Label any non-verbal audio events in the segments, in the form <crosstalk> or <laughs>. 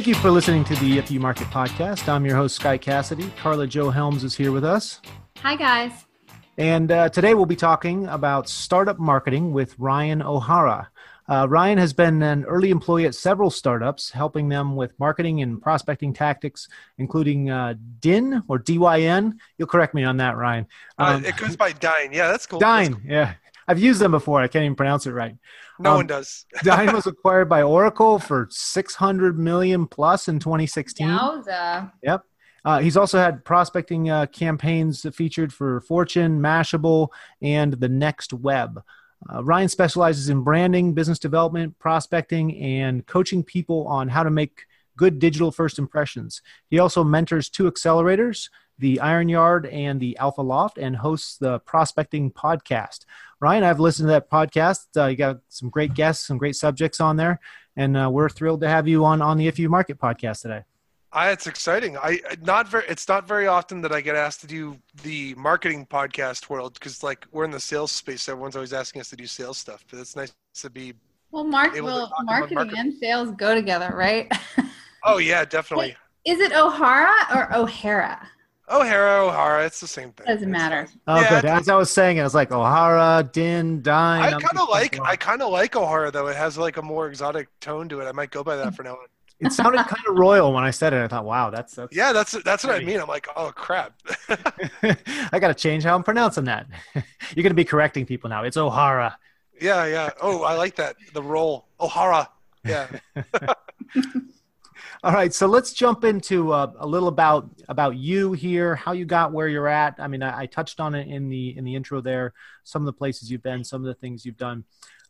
Thank you for listening to the If You Market podcast. I'm your host, Sky Cassidy. Carla Joe Helms is here with us. Hi, guys. And uh, today we'll be talking about startup marketing with Ryan O'Hara. Uh, Ryan has been an early employee at several startups, helping them with marketing and prospecting tactics, including uh, DIN or DYN. You'll correct me on that, Ryan. Um, it goes by Dyn. Yeah, that's cool. Dyn, cool. yeah. I've used them before. I can't even pronounce it right. No um, one does. <laughs> Dyn was acquired by Oracle for 600 million plus in 2016. Yowza. Yep. Uh, he's also had prospecting uh, campaigns featured for Fortune, Mashable, and the Next Web. Uh, Ryan specializes in branding, business development, prospecting, and coaching people on how to make good digital first impressions. He also mentors two accelerators, the Iron Yard and the Alpha Loft, and hosts the Prospecting Podcast. Ryan, I've listened to that podcast. Uh, you got some great guests, some great subjects on there, and uh, we're thrilled to have you on on the If You Market podcast today. I, it's exciting. I not very. It's not very often that I get asked to do the marketing podcast world because, like, we're in the sales space. Everyone's always asking us to do sales stuff, but it's nice to be. Well, mark, well, marketing, marketing and sales go together, right? oh yeah, definitely. Is it O'Hara or O'Hara? O'Hara, O'Hara, it's the same thing. Doesn't matter. Oh, yeah, good. As I was saying, I was like O'Hara, Din, Dyn. I kind of like. I oh. kind of like O'Hara though. It has like a more exotic tone to it. I might go by that for now on it sounded kind of royal when I said it. I thought, wow, that's, that's yeah, that's that's what I mean. I'm like, oh crap. <laughs> I got to change how I'm pronouncing that. <laughs> You're going to be correcting people now. It's O'Hara. Yeah, yeah. Oh, I like that. The role O'Hara. Yeah. <laughs> All right, so let's jump into uh, a little about about you here, how you got where you're at. I mean, I, I, touched on it in the in the intro there. Some of the places you've been, some of the things you've done.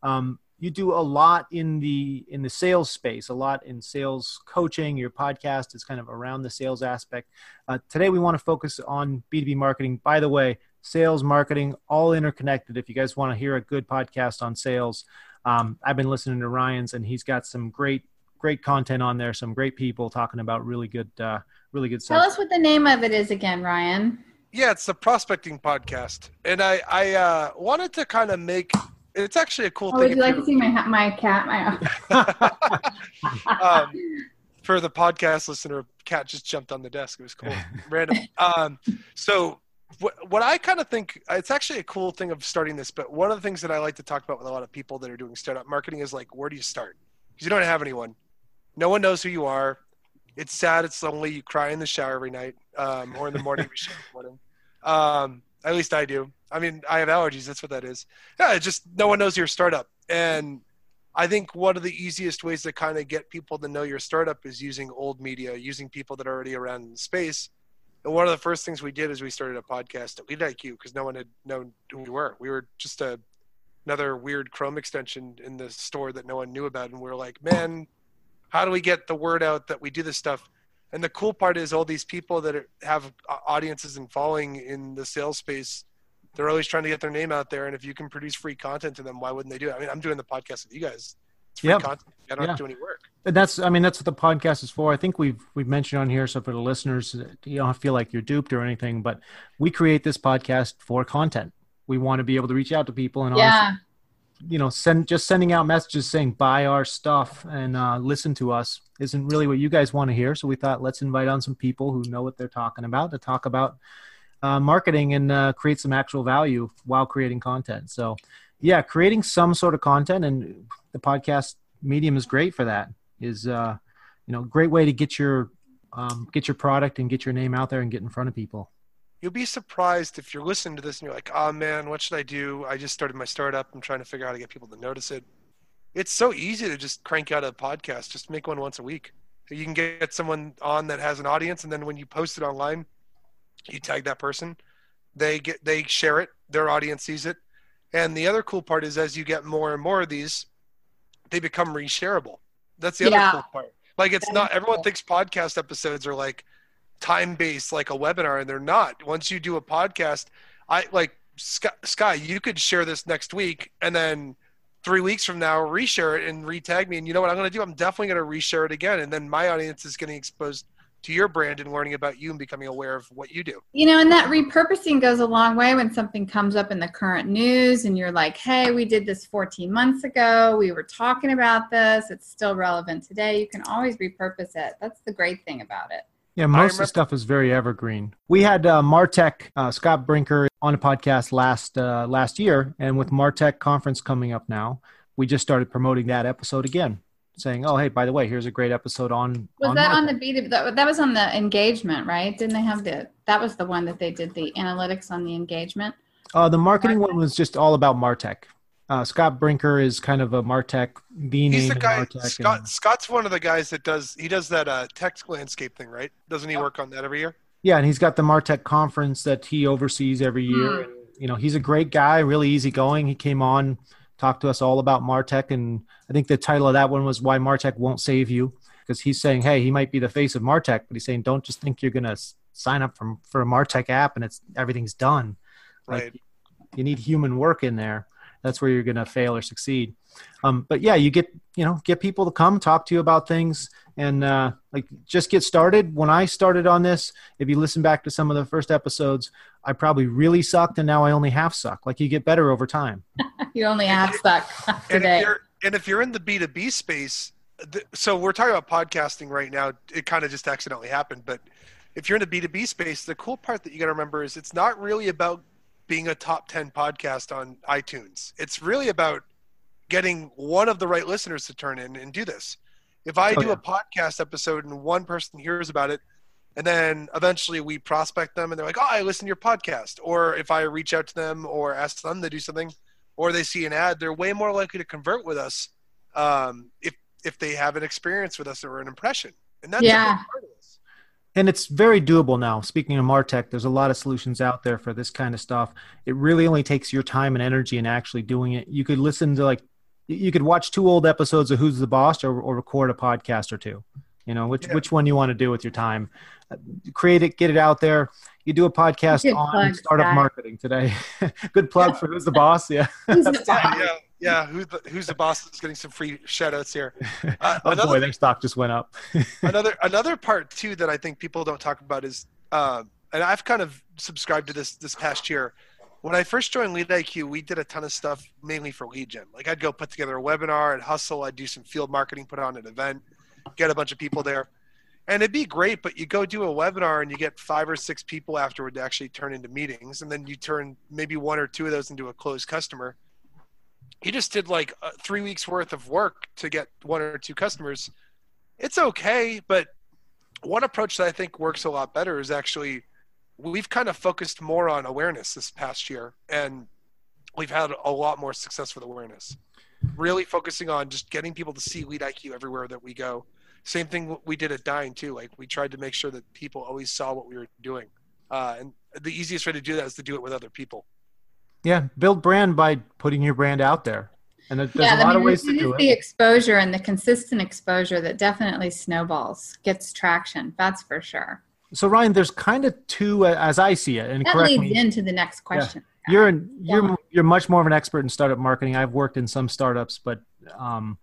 Um, you do a lot in the in the sales space a lot in sales coaching your podcast is kind of around the sales aspect uh, today we want to focus on b2b marketing by the way sales marketing all interconnected if you guys want to hear a good podcast on sales um, i've been listening to ryan's and he's got some great great content on there some great people talking about really good uh, really good stuff tell us what the name of it is again ryan yeah it's the prospecting podcast and i i uh, wanted to kind of make it's actually a cool oh, thing. Would you like to see my my cat? My <laughs> um, for the podcast listener, cat just jumped on the desk. It was cool, <laughs> random. Um, so what, what I kind of think it's actually a cool thing of starting this, but one of the things that I like to talk about with a lot of people that are doing startup marketing is like, where do you start? Because you don't have anyone. No one knows who you are. It's sad. It's lonely. You cry in the shower every night, um, or in the morning. morning. Um, at least I do. I mean, I have allergies. That's what that is. Yeah, just no one knows your startup. And I think one of the easiest ways to kind of get people to know your startup is using old media, using people that are already around in the space. And one of the first things we did is we started a podcast at IQ because no one had known who we were. We were just a another weird Chrome extension in the store that no one knew about, and we are like, man, how do we get the word out that we do this stuff? And the cool part is all these people that have uh, audiences and following in the sales space they're always trying to get their name out there. And if you can produce free content to them, why wouldn't they do it? I mean, I'm doing the podcast with you guys. It's free yep. content. I don't yeah. have to do any work. And that's, I mean, that's what the podcast is for. I think we've we've mentioned on here, so for the listeners, uh, you don't feel like you're duped or anything. But we create this podcast for content. We want to be able to reach out to people and yeah. Honestly, you know, send just sending out messages saying buy our stuff and uh, listen to us isn't really what you guys want to hear. So we thought let's invite on some people who know what they're talking about to talk about uh, marketing and uh, create some actual value while creating content. So, yeah, creating some sort of content and the podcast medium is great for that. Is uh, you know, great way to get your um, get your product and get your name out there and get in front of people. You'll be surprised if you're listening to this and you're like, "Oh man, what should I do? I just started my startup. I'm trying to figure out how to get people to notice it." It's so easy to just crank out a podcast. Just make one once a week. You can get someone on that has an audience, and then when you post it online, you tag that person they get they share it their audience sees it and the other cool part is as you get more and more of these they become reshareable that's the yeah. other cool part like it's not everyone thinks podcast episodes are like time based like a webinar and they're not once you do a podcast i like sky, sky you could share this next week and then three weeks from now reshare it and retag me and you know what i'm going to do i'm definitely going to reshare it again and then my audience is getting exposed to your brand and learning about you and becoming aware of what you do. You know, and that repurposing goes a long way when something comes up in the current news and you're like, hey, we did this 14 months ago. We were talking about this. It's still relevant today. You can always repurpose it. That's the great thing about it. Yeah, most of the stuff is very evergreen. We had uh, Martech uh, Scott Brinker on a podcast last uh, last year, and with Martech conference coming up now, we just started promoting that episode again saying, "Oh, hey, by the way, here's a great episode on." Was on that on the B? That, that was on the engagement, right? Didn't they have the? That was the one that they did the analytics on the engagement. Uh, the marketing Martech. one was just all about Martech. Uh, Scott Brinker is kind of a Martech B name. He's the guy. Scott, and, Scott's one of the guys that does. He does that uh, text landscape thing, right? Doesn't he work on that every year? Yeah, and he's got the Martech conference that he oversees every year. Mm. And, you know, he's a great guy, really easygoing. He came on talked to us all about Martech. And I think the title of that one was Why Martech Won't Save You. Because he's saying, hey, he might be the face of Martech, but he's saying, don't just think you're going to sign up for, for a Martech app and it's everything's done. Right. Like, you need human work in there. That's where you're going to fail or succeed. Um, but yeah, you get you know get people to come talk to you about things and uh, like just get started. When I started on this, if you listen back to some of the first episodes, I probably really sucked, and now I only half suck. Like you get better over time. <laughs> you only half suck today. <laughs> And if, and if you're in the B two B space, so we're talking about podcasting right now. It kind of just accidentally happened, but if you're in the B two B space, the cool part that you got to remember is it's not really about being a top 10 podcast on iTunes. It's really about getting one of the right listeners to turn in and do this. If I oh, do yeah. a podcast episode and one person hears about it, and then eventually we prospect them and they're like, oh, I listen to your podcast. Or if I reach out to them or ask them to do something, or they see an ad, they're way more likely to convert with us um, if if they have an experience with us or an impression. And that's yeah. And it's very doable now. Speaking of Martech, there's a lot of solutions out there for this kind of stuff. It really only takes your time and energy in actually doing it. You could listen to like you could watch two old episodes of Who's the Boss or, or record a podcast or two. You know, which yeah. which one you want to do with your time. Uh, create it, get it out there. You do a podcast on startup marketing today. <laughs> Good plug for Who's the Boss. Yeah. <laughs> yeah, yeah. Who's the, who's the boss is getting some free shout outs here. <laughs> Uh, oh another, boy, their stock just went up. <laughs> another another part too that I think people don't talk about is, uh, and I've kind of subscribed to this this past year when I first joined Lead IQ, we did a ton of stuff mainly for lead gen. Like I'd go put together a webinar, I'd hustle, I'd do some field marketing, put on an event, get a bunch of people there. And it'd be great, but you go do a webinar and you get five or six people afterward to actually turn into meetings. And then you turn maybe one or two of those into a closed customer. You just did like three weeks worth of work to get one or two customers. It's okay, but one approach that I think works a lot better is actually we've kind of focused more on awareness this past year and we've had a lot more success with awareness. Really focusing on just getting people to see lead iq everywhere that we go. Same thing we did at Dyn too. Like we tried to make sure that people always saw what we were doing. Uh, and the easiest way to do that is to do it with other people yeah build brand by putting your brand out there and there's yeah, a lot I mean, of ways to do it. The exposure and the consistent exposure that definitely snowballs, gets traction. That's for sure. So Ryan, there's kind of two, uh, as I see it, and that leads me. into the next question. Yeah. You're in, you're yeah. you're much more of an expert in startup marketing. I've worked in some startups, but um,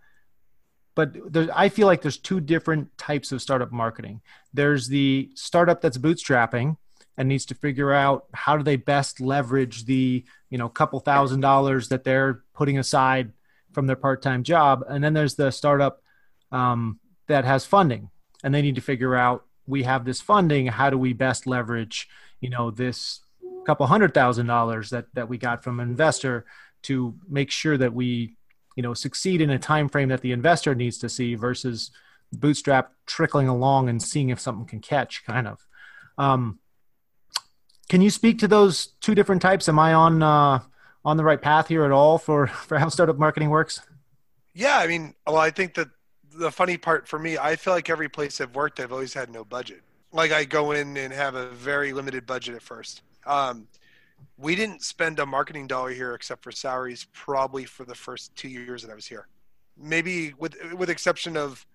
but there, I feel like there's two different types of startup marketing. There's the startup that's bootstrapping and needs to figure out how do they best leverage the you know couple thousand dollars that they're putting aside from their part-time job, and then there's the startup um, that has funding and they need to figure out we have this funding how do we best leverage you know this couple hundred thousand dollars that that we got from an investor to make sure that we you know succeed in a time frame that the investor needs to see versus bootstrap trickling along and seeing if something can catch kind of. Um, can you speak to those two different types am i on uh, on the right path here at all for for how startup marketing works yeah i mean well i think that the funny part for me, I feel like every place I've worked, I've always had no budget. Like I go in and have a very limited budget at first. Um, we didn't spend a marketing dollar here except for salaries probably for the first two years that I was here. Maybe with with exception of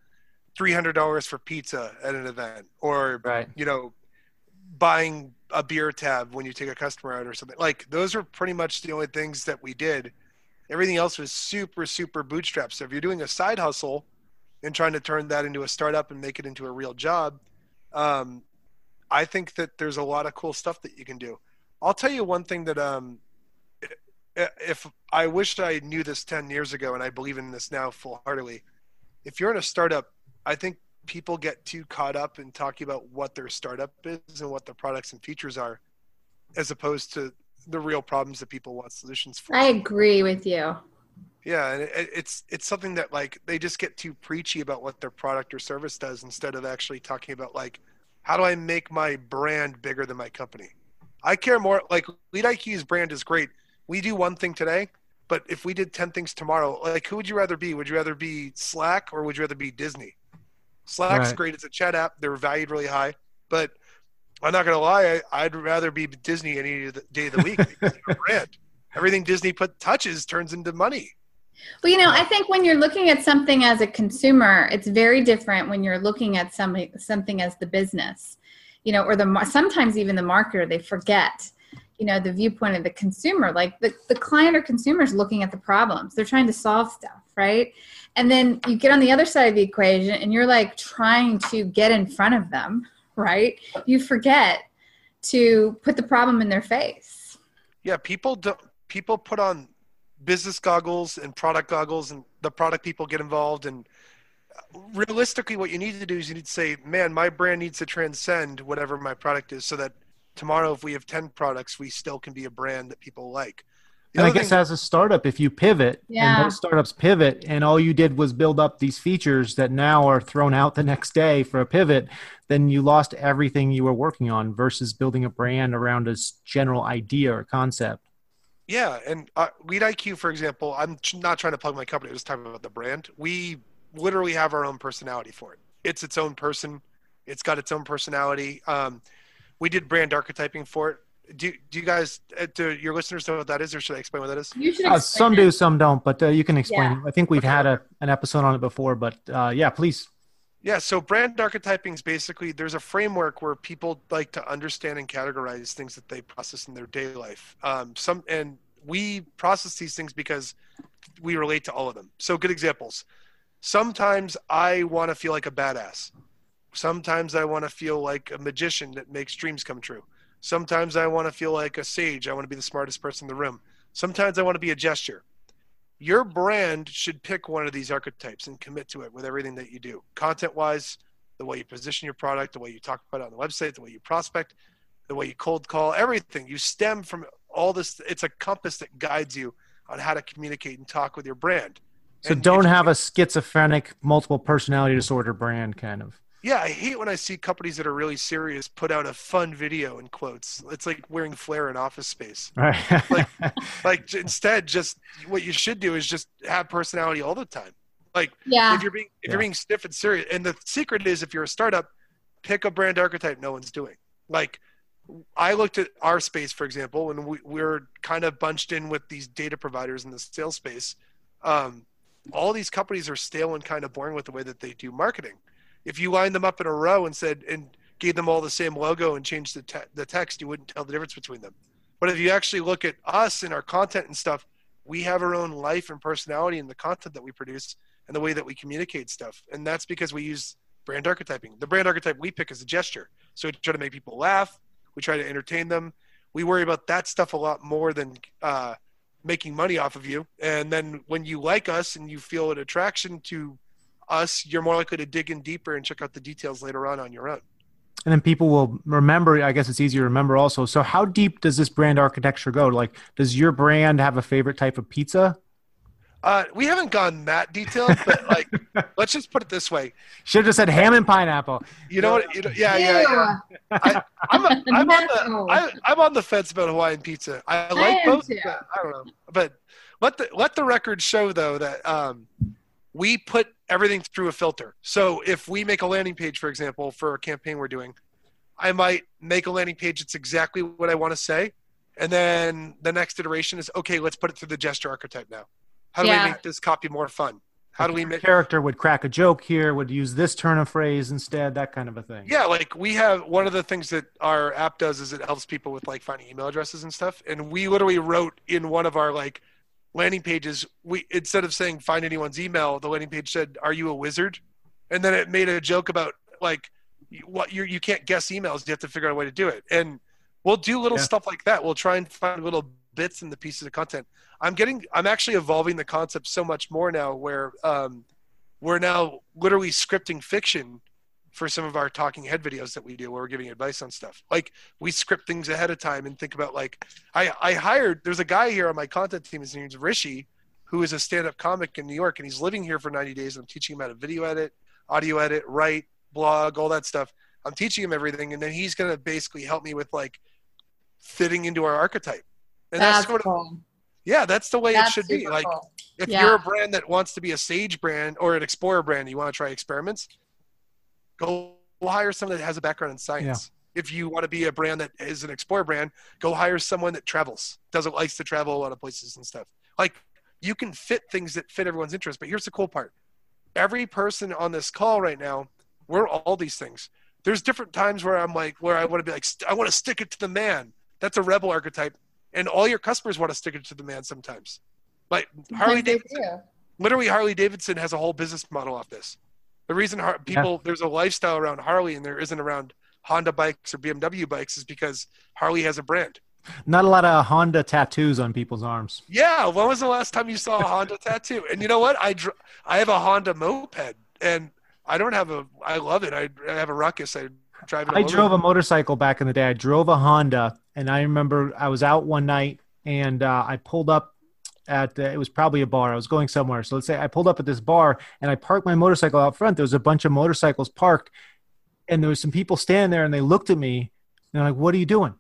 three hundred dollars for pizza at an event, or right. you know, buying a beer tab when you take a customer out or something. Like those are pretty much the only things that we did. Everything else was super super bootstrapped. So if you're doing a side hustle and trying to turn that into a startup and make it into a real job, Um, I think that there's a lot of cool stuff that you can do. I'll tell you one thing that um, if I wished I knew this 10 years ago, and I believe in this now full heartedly. If you're in a startup, I think people get too caught up in talking about what their startup is and what the products and features are, as opposed to the real problems that people want solutions for. I agree with you. Yeah, and it, it's it's something that like they just get too preachy about what their product or service does instead of actually talking about like how do I make my brand bigger than my company. I care more like Lead IQ's brand is great. We do one thing today, but if we did 10 things tomorrow, like who would you rather be? Would you rather be Slack or would you rather be Disney? Slack's Right. great. It's a chat app. They're valued really high, but I'm not gonna lie. I, I'd rather be Disney any day of the week <laughs> because brand. Everything Disney put touches turns into money. Well, you know, I think when you're looking at something as a consumer, it's very different when you're looking at something something as the business, you know, or the sometimes even the marketer. They forget, you know, the viewpoint of the consumer. Like the the client or consumer is looking at the problems. They're trying to solve stuff, right? And then you get on the other side of the equation, and you're like trying to get in front of them, right? You forget to put the problem in their face. Yeah, people do people put on business goggles and product goggles, and the product people get involved. And uh, realistically, what you need to do is you need to say, "Man, my brand needs to transcend whatever my product is, so that tomorrow, if we have ten products, we still can be a brand that people like." And I guess thing- as a startup, if you pivot, Yeah. and most startups pivot, and all you did was build up these features that now are thrown out the <laughs> next day for a pivot, then you lost everything you were working on versus building a brand around a general idea or concept. Yeah, and uh, IQ, for example, I'm ch- not trying to plug my company. I'm just talking about the brand. We literally have our own personality for it. It's its own person. It's got its own personality. Um, we did brand archetyping for it. Do, do you guys, uh, do your listeners know what that is, or should I explain what that is? You should Uh, some it. do, some don't, but uh, you can explain. Yeah. I think we've had a, an episode on it before, but uh, yeah, please. Yeah, so brand archetyping is basically there's a framework where people like to understand and categorize things that they process in their daily life. Um, some and we process these things because we relate to all of them. So good examples. Sometimes I want to feel like a badass. Sometimes I want to feel like a magician that makes dreams come true. Sometimes I want to feel like a sage. I want to be the smartest person in the room. Sometimes I want to be a jester your brand should pick one of these archetypes and commit to it with everything that you do content wise the way you position your product the way you talk about it on the website the way you prospect the way you cold call everything you stem from all this it's a compass that guides you on how to communicate and talk with your brand So And don't have a schizophrenic, multiple personality disorder brand kind of. Yeah i hate when i see companies that are really serious put out a fun video in quotes it's like wearing flair in office space <laughs> Right. like j- instead just what you should do is just have personality all the time like Yeah. if you're being if Yeah. you're being stiff and serious and the secret is if you're a startup pick a brand archetype no one's doing like i looked at our space for example and we, we're kind of bunched in with these data providers in the sales space um, all these companies are stale and kind of boring with the way that they do marketing if you lined them up in a row and said and gave them all the same logo and changed the, te- the text you wouldn't tell the difference between them but if you actually look at us and our content and stuff we have our own life and personality in the content that we produce and the way that we communicate stuff. And that's because we use brand archetyping. The brand archetype we pick is a jester. So we try to make people laugh. We try to entertain them. We worry about that stuff a lot more than uh, making money off of you. And then when you like us and you feel an attraction to us, you're more likely to dig in deeper and check out the details later on on your own. and then people will remember. I guess it's easier to remember also. So how deep does this brand architecture go? Like, does your brand have a favorite type of pizza? Uh, we haven't gone that detailed, but like, <laughs> let's just put it this way. Should have just said ham and pineapple. You know what? You know, yeah, yeah, yeah. I, I'm, a, I'm on the I, I'm on the fence about Hawaiian pizza. I like am both. too. but I don't know, but let the let the record show though that um, we put everything through a filter. So if we make a landing page, for example, for a campaign we're doing, I might make a landing page that's exactly what I want to say, and then the next iteration is okay. Let's put it through the jester archetype now. How do Yeah. we make this copy more fun? How do we make character would crack a joke here? Would use this turn of phrase instead? That kind of a thing. Yeah, like we have one of the things that our app does is it helps people with like finding email addresses and stuff. And we literally wrote in one of our like landing pages, we instead of saying find anyone's email, the landing page said, "Are you a wizard?" And then it made a joke about like what you you can't guess emails. You have to figure out a way to do it. And we'll do little Yeah. stuff like that. We'll try and find little bits in the pieces of content. I'm getting I'm actually evolving the concept so much more now where um, we're now literally scripting fiction for some of our talking head videos that we do where we're giving advice on stuff. Like we script things ahead of time and think about like I, I hired there's a guy here on my content team, his name's Rishi, who is a stand-up comic in New York and he's living here for 90 days and I'm teaching him how to video edit, audio edit, write, blog, all that stuff. I'm teaching him everything and then he's gonna basically help me with like fitting into our archetype. And that's, That's sort of cool. yeah, that's the way That's it should be. super Like if Yeah. you're a brand that wants to be a sage brand or an explorer brand, you want to try experiments, go hire someone that has a background in science. If you want to be a brand that is an explorer brand, go hire someone that travels, doesn't likes to travel a lot of places and stuff. Like you can fit things that fit everyone's interest. But here's the cool part: every person on this call right now, we're all these things. There's different times where I'm like, where I want to be like, st- I want to stick it to the man. That's a rebel archetype, and all your customers want to stick it to the man sometimes. Like Harley Davidson, literally Harley Davidson has a whole business model off this. The reason Har- people there's a lifestyle around Harley and there isn't around Honda bikes or BMW bikes is because Harley has a brand. Not a lot of Honda tattoos on people's arms. Yeah, when was the last time you saw a Honda tattoo? And you know what? I dr- I have a Honda moped and I don't have a I love it. I, I have a ruckus. I drive. I drove a motorcycle back in the day. I drove a Honda, and I remember I was out one night and uh, I pulled up at uh, it was probably a bar. I was going somewhere. So let's say I pulled up at this bar and I parked my motorcycle out front. There was a bunch of motorcycles parked, and there was some people standing there, and they looked at me. And they're like, "What are you doing?"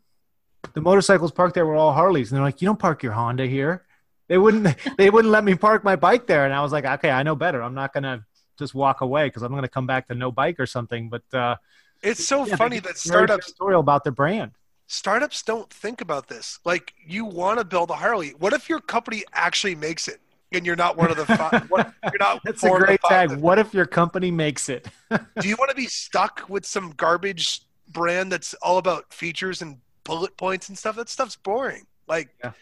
The motorcycles parked there were all Harleys, and they're like, "You don't park your Honda here." They wouldn't. <laughs> They wouldn't let me park my bike there, and I was like, "Okay, I know better. I'm not gonna." Just walk away because I'm to come back to no bike or something. But uh, It's so yeah, funny that startups editorial about their brand. Startups don't think about this. Like you want to build a Harley. What if your company actually makes it and you're not one of the five? <laughs> what, you're not. That's a great tag. What if your company makes it? Do you want to be stuck with some garbage brand that's all about features and bullet points and stuff? That stuff's boring. Like, Yeah.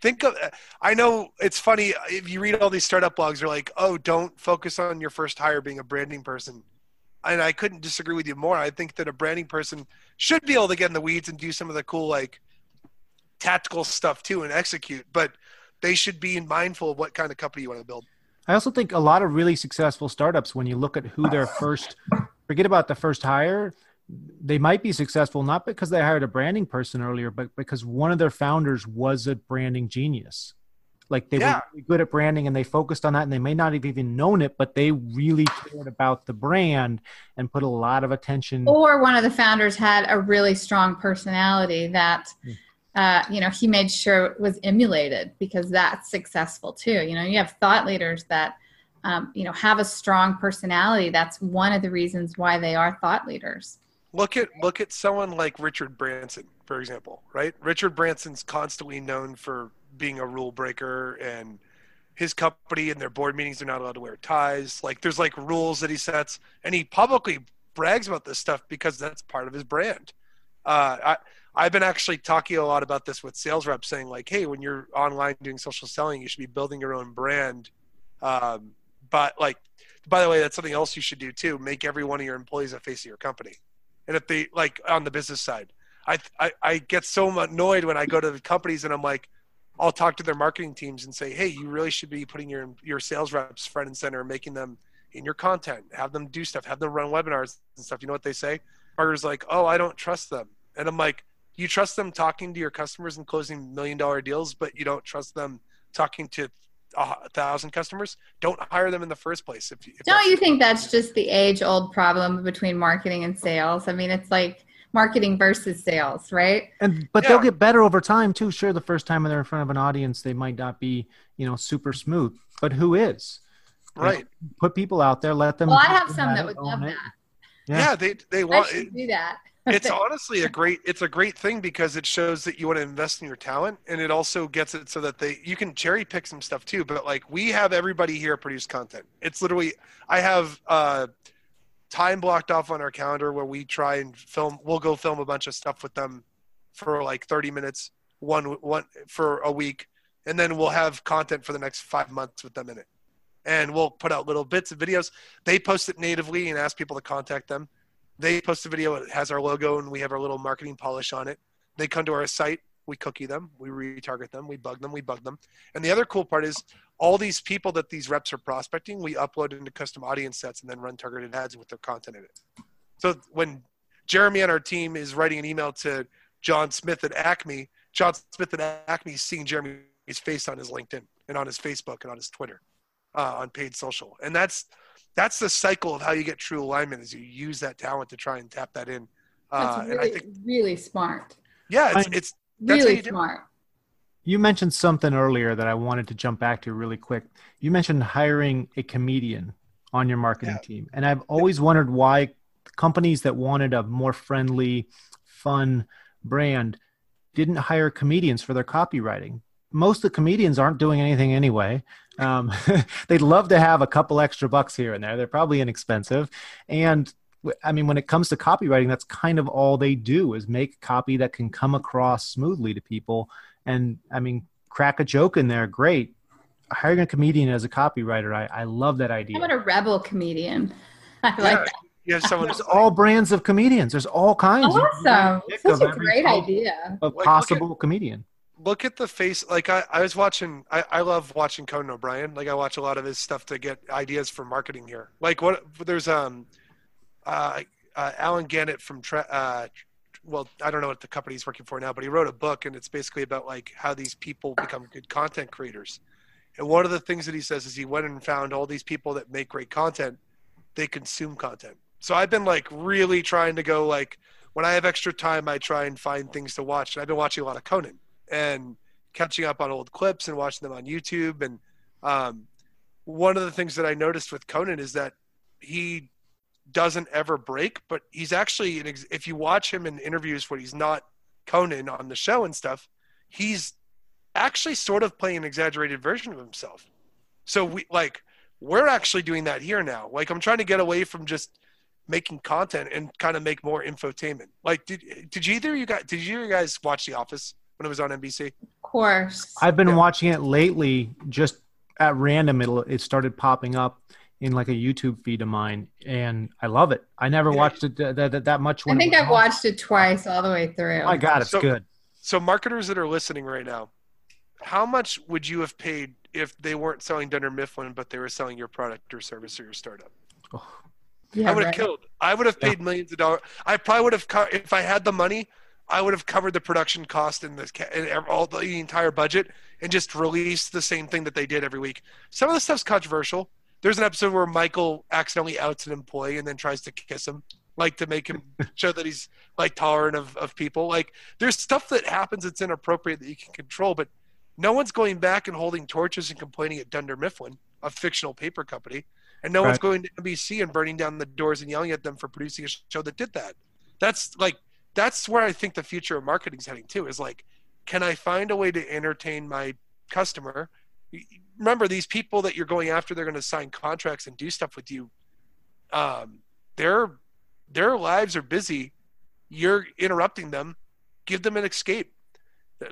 think of. I know it's funny if you read all these startup blogs. They're like, "Oh, don't focus on your first hire being a branding person." And I couldn't disagree with you more. I think that a branding person should be able to get in the weeds and do some of the cool like tactical stuff too and execute, but they should be mindful of what kind of company you want to build. I also think a lot of really successful startups, when you look at who their first, forget about the first hire, they might be successful not because they hired a branding person earlier, but because one of their founders was a branding genius. Like they Yeah. were really good at branding and they focused on that and they may not have even known it, but they really cared about the brand and put a lot of attention. Or one of the founders had a really strong personality that, uh, you know, he made sure it was emulated because that's successful too. You know, you have thought leaders that, um, you know, have a strong personality. That's one of the reasons why they are thought leaders. Look at look at someone like Richard Branson, for example, right? Richard Branson's constantly known for being a rule breaker and his company and their board meetings they're not allowed to wear ties. Like there's like rules that he sets and he publicly brags about this stuff because that's part of his brand. Uh, I I've been actually talking a lot about this with sales reps saying like, hey, when you're online doing social selling, you should be building your own brand. Um, but like, by the way, that's something else you should do too. Make every one of your employees a face of your company. And if they like on the business side, I, I, I get so annoyed when I go to the companies and I'm like, I'll talk to their marketing teams and say, hey, you really should be putting your your sales reps front and center, making them in your content, have them do stuff, have them run webinars and stuff. You know what they say? Marketers like, oh, I don't trust them, and I'm like, you trust them talking to your customers and closing million dollar deals, but you don't trust them talking to a thousand customers. Don't hire them in the first place. If, if Don't you think that's just the age old problem between marketing and sales? I mean, it's like marketing versus sales, right? And but Yeah. they'll get better over time too. Sure, the first time they're in front of an audience, they might not be, you know, super smooth. But who is? right? Put people out there, let them. Well, I have some that would love it. that. Yeah, Yeah. they they I want. should do that. it's <laughs> honestly a great it's a great thing because it shows that you want to invest in your talent and it also gets it so that they you can cherry pick some stuff too but like we have everybody here produce content it's literally i have uh time blocked off on our calendar where we try and film we'll go film a bunch of stuff with them for like 30 minutes one one for a week and then we'll have content for the next five months with them in it and we'll put out little bits of videos they post it natively and ask people to contact them They post a video. It has our logo and we have our little marketing polish on it. They come to our site. We cookie them. We retarget them. We bug them. We bug them. And the other cool part is all these people that these reps are prospecting, we upload into custom audience sets and then run targeted ads with their content in it. So when Jeremy on our team is writing an email to John Smith at Acme, John Smith at Acme is seeing Jeremy's face on his LinkedIn and on his Facebook and on his Twitter, uh, on paid social, and that's that's the cycle of how you get true alignment. Is you use that talent to try and tap that in. Uh, that's really, and I think, really smart. Yeah, it's, it's really smart. You mentioned something earlier that I wanted to jump back to really quick. You mentioned hiring a comedian on your marketing yeah. team, and I've always wondered why companies that wanted a more friendly, fun brand didn't hire comedians for their copywriting. Most of the comedians aren't doing anything anyway. Um, <laughs> they'd love to have a couple extra bucks here and there. They're probably inexpensive. And I mean, when it comes to copywriting, that's kind of all they do is make copy that can come across smoothly to people. And I mean, crack a joke in there, great. Hiring a comedian as a copywriter, I, I love that idea. How about a rebel comedian? <laughs> I like yeah. that. You have someone. There's all brands of comedians. There's all kinds. Awesome! Such a great idea. A possible at, comedian. Look at the face. Like I, I was watching. I, I love watching Conan O'Brien. Like I watch a lot of his stuff to get ideas for marketing here. Like what? There's um, uh, uh Allen Gannett from. uh, well, I don't know what the company he's working for now, but he wrote a book, and it's basically about like how these people become good content creators. And one of the things that he says is he went and found all these people that make great content. They consume content so I've been like really trying to go like when I have extra time, I try and find things to watch. And I've been watching a lot of Conan and catching up on old clips and watching them on YouTube. And um, one of the things that I noticed with Conan is that he doesn't ever break, but he's actually, if you watch him in interviews when he's not Conan on the show and stuff, he's actually sort of playing an exaggerated version of himself. So we like, we're actually doing that here now. Like I'm trying to get away from just making content and kind of make more infotainment. Like, did did you either you guys did you guys watch The Office when it was on NBC? Of course. I've been yeah. watching it lately, just at random. it'll it started popping up in like a YouTube feed of mine, and I love it. I never yeah. watched it that, that, that much. I think I've on. watched it twice all the way through. Oh my God, it's so, good. So marketers that are listening right now, how much would you have paid if they weren't selling Dunder Mifflin, but they were selling your product or service or your startup? Oh, yeah, I would have right. killed. I would have paid yeah. millions of dollars. I probably would have if I had the money. I would have covered the production cost and the and all the, the entire budget and just released the same thing that they did every week. Some of the stuff's controversial. There's an episode where Michael accidentally outs an employee and then tries to kiss him, like to make him <laughs> show that he's like tolerant of, of people. Like there's stuff that happens that's inappropriate that you can control, but no one's going back and holding torches and complaining at Dunder Mifflin, a fictional paper company and no right. one's going to NBC and burning down the doors and yelling at them for producing a show that did that. That's like that's where I think the future of marketing is heading too. Is like, can I find a way to entertain my customer? Remember, these people that you're going after, they're going to sign contracts and do stuff with you. Um, their their lives are busy. You're interrupting them. Give them an escape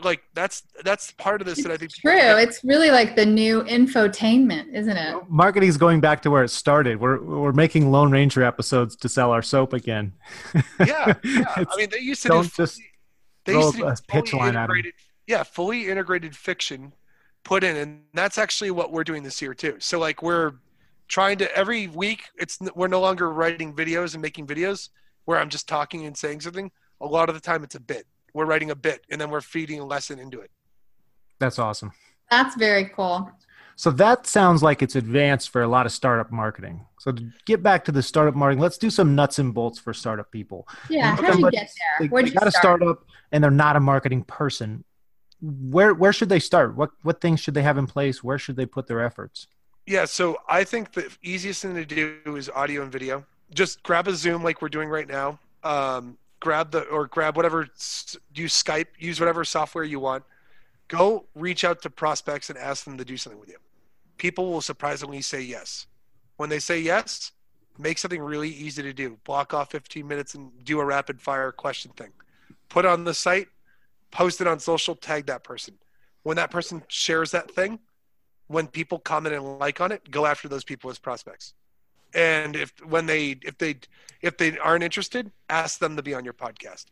like that's that's part of this it's that I think true. It's really like the new infotainment, isn't it? Marketing is going back to where it started. We're we're making Lone Ranger episodes to sell our soap again. yeah, yeah. <laughs> I mean, they used to don't do just they used to do a pitch line at them. Yeah, fully integrated fiction put in, and that's actually what we're doing this year too. So like we're trying to every week. It's we're no longer writing videos and making videos where I'm just talking and saying something. A lot of the time, it's a bit we're writing a bit and then we're feeding a lesson into it. That's awesome. That's very cool. So that sounds like it's advanced for a lot of startup marketing. So to get back to the startup marketing, let's do some nuts and bolts for startup people. Yeah, how did you get there? Where'd you got a startup and they're not a marketing person. Where where should they start? What what things should they have in place? Where should they put their efforts? Yeah, so I think the easiest thing to do is audio and video. Just grab a Zoom like we're doing right now. Um, grab the or grab whatever use Skype, use whatever software you want. Go reach out to prospects and ask them to do something with you. People will surprisingly say yes. When they say yes, make something really easy to do. Block off 15 minutes and do a rapid fire question thing. Put on the site, post it on social, tag that person. When that person shares that thing, when people comment and like on it, go after those people as prospects. and if when they if they if they aren't interested, ask them to be on your podcast.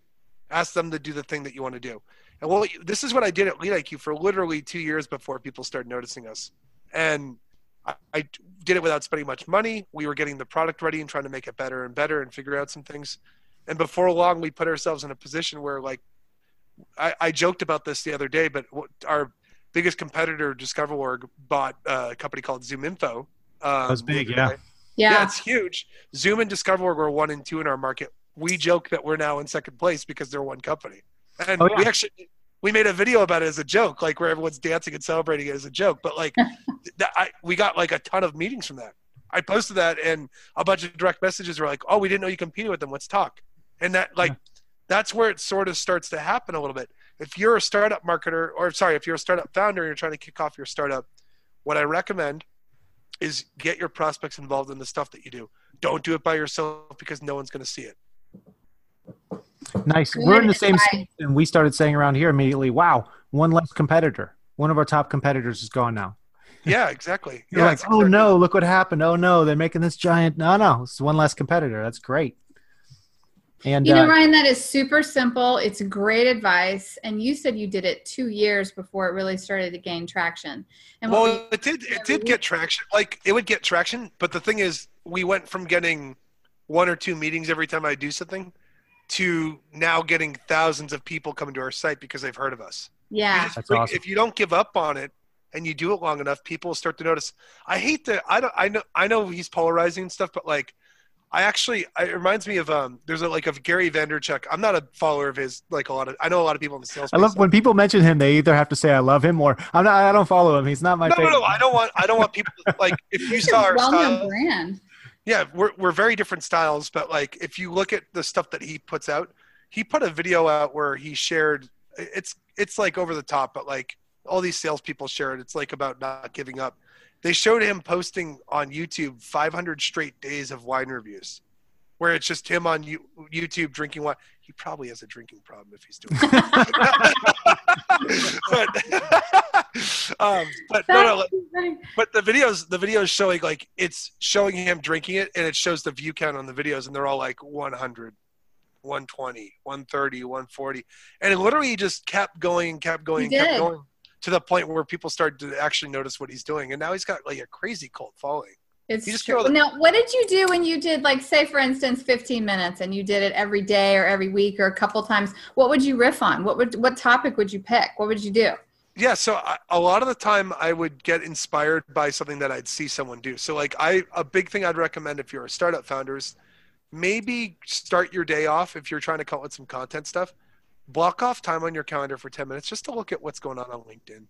Ask them to do the thing that you want to do. And well, this is what I did at Lead IQ for literally two years before people started noticing us. And I, I did it without spending much money. We were getting the product ready and trying to make it better and better and figure out some things. And before long, we put ourselves in a position where, like, I, I joked about this the other day, but our biggest competitor, DiscoverOrg, bought a company called ZoomInfo. Um, that was big, yeah. Yeah. yeah, it's huge. Zoom and DiscoverOrg were one and two in our market. We joke that we're now in second place because they're one company. And Oh, yeah. we actually we made a video about it as a joke, like where everyone's dancing and celebrating it as a joke. But like, <laughs> that, I, we got like a ton of meetings from that. I posted that, and a bunch of direct messages were like, "Oh, we didn't know you competed with them. Let's talk." And that like, that's where it sort of starts to happen a little bit. If you're a startup marketer, or sorry, if you're a startup founder and you're trying to kick off your startup, what I recommend is get your prospects involved in the stuff that you do. Don't do it by yourself because no one's going to see it. Nice. We're in the same space, and we started saying around here immediately, "Wow, one less competitor. One of our top competitors is gone now." Yeah, exactly. You're yeah, like, "Oh exactly- no, look what happened! Oh no, they're making this giant. No, no, it's one less competitor. That's great." And You know, uh, Ryan, that is super simple. It's great advice. And you said you did it two years before it really started to gain traction. And what Well, it did. It did get traction. Like it would get traction, but the thing is, we went from getting one or two meetings every time I do something to now getting thousands of people coming to our site because they've heard of us. Yeah. just That's bring- awesome. If you don't give up on it and you do it long enough, people will start to notice. I hate to. I don't. I know. I know he's polarizing and stuff, but like, I actually. It reminds me of um. There's a like of Gary Vaynerchuk. I'm not a follower of his. Like a lot of. I know a lot of people in the sales. I love when people mention him. They either have to say I love him or I'm not. I don't follow him. He's not my No, no, favorite. no. I don't want. I don't want people to, like. <laughs> If you It's saw our well-known brand. yeah, we're we're very different styles. But like, if you look at the stuff that he puts out, he put a video out where he shared. It's it's like over the top, but like all these salespeople share it. It's like about not giving up. They showed him posting on YouTube 500 straight days of wine reviews, where it's just him on you, YouTube drinking wine. He probably has a drinking problem if he's doing. <laughs> But <laughs> um, but no, no, but the videos the videos showing like it's showing him drinking it and it shows the view count on the videos and they're all like 100 120 130 140 and it literally just kept going kept going He kept going to the point where people started to actually notice what he's doing and now he's got like a crazy cult following It's just true. that- Now, what did you do when you did, like, say, for instance, 15 minutes, and you did it every day or every week or a couple times? What would you riff on? What would what topic would you pick? What would you do? yeah so I, a lot of the time i would get inspired by something that i'd see someone do so like i a big thing i'd recommend if you're a startup founder is maybe start your day off if you're trying to come up with some content stuff block off time on your calendar for 10 minutes just to look at what's going on on linkedin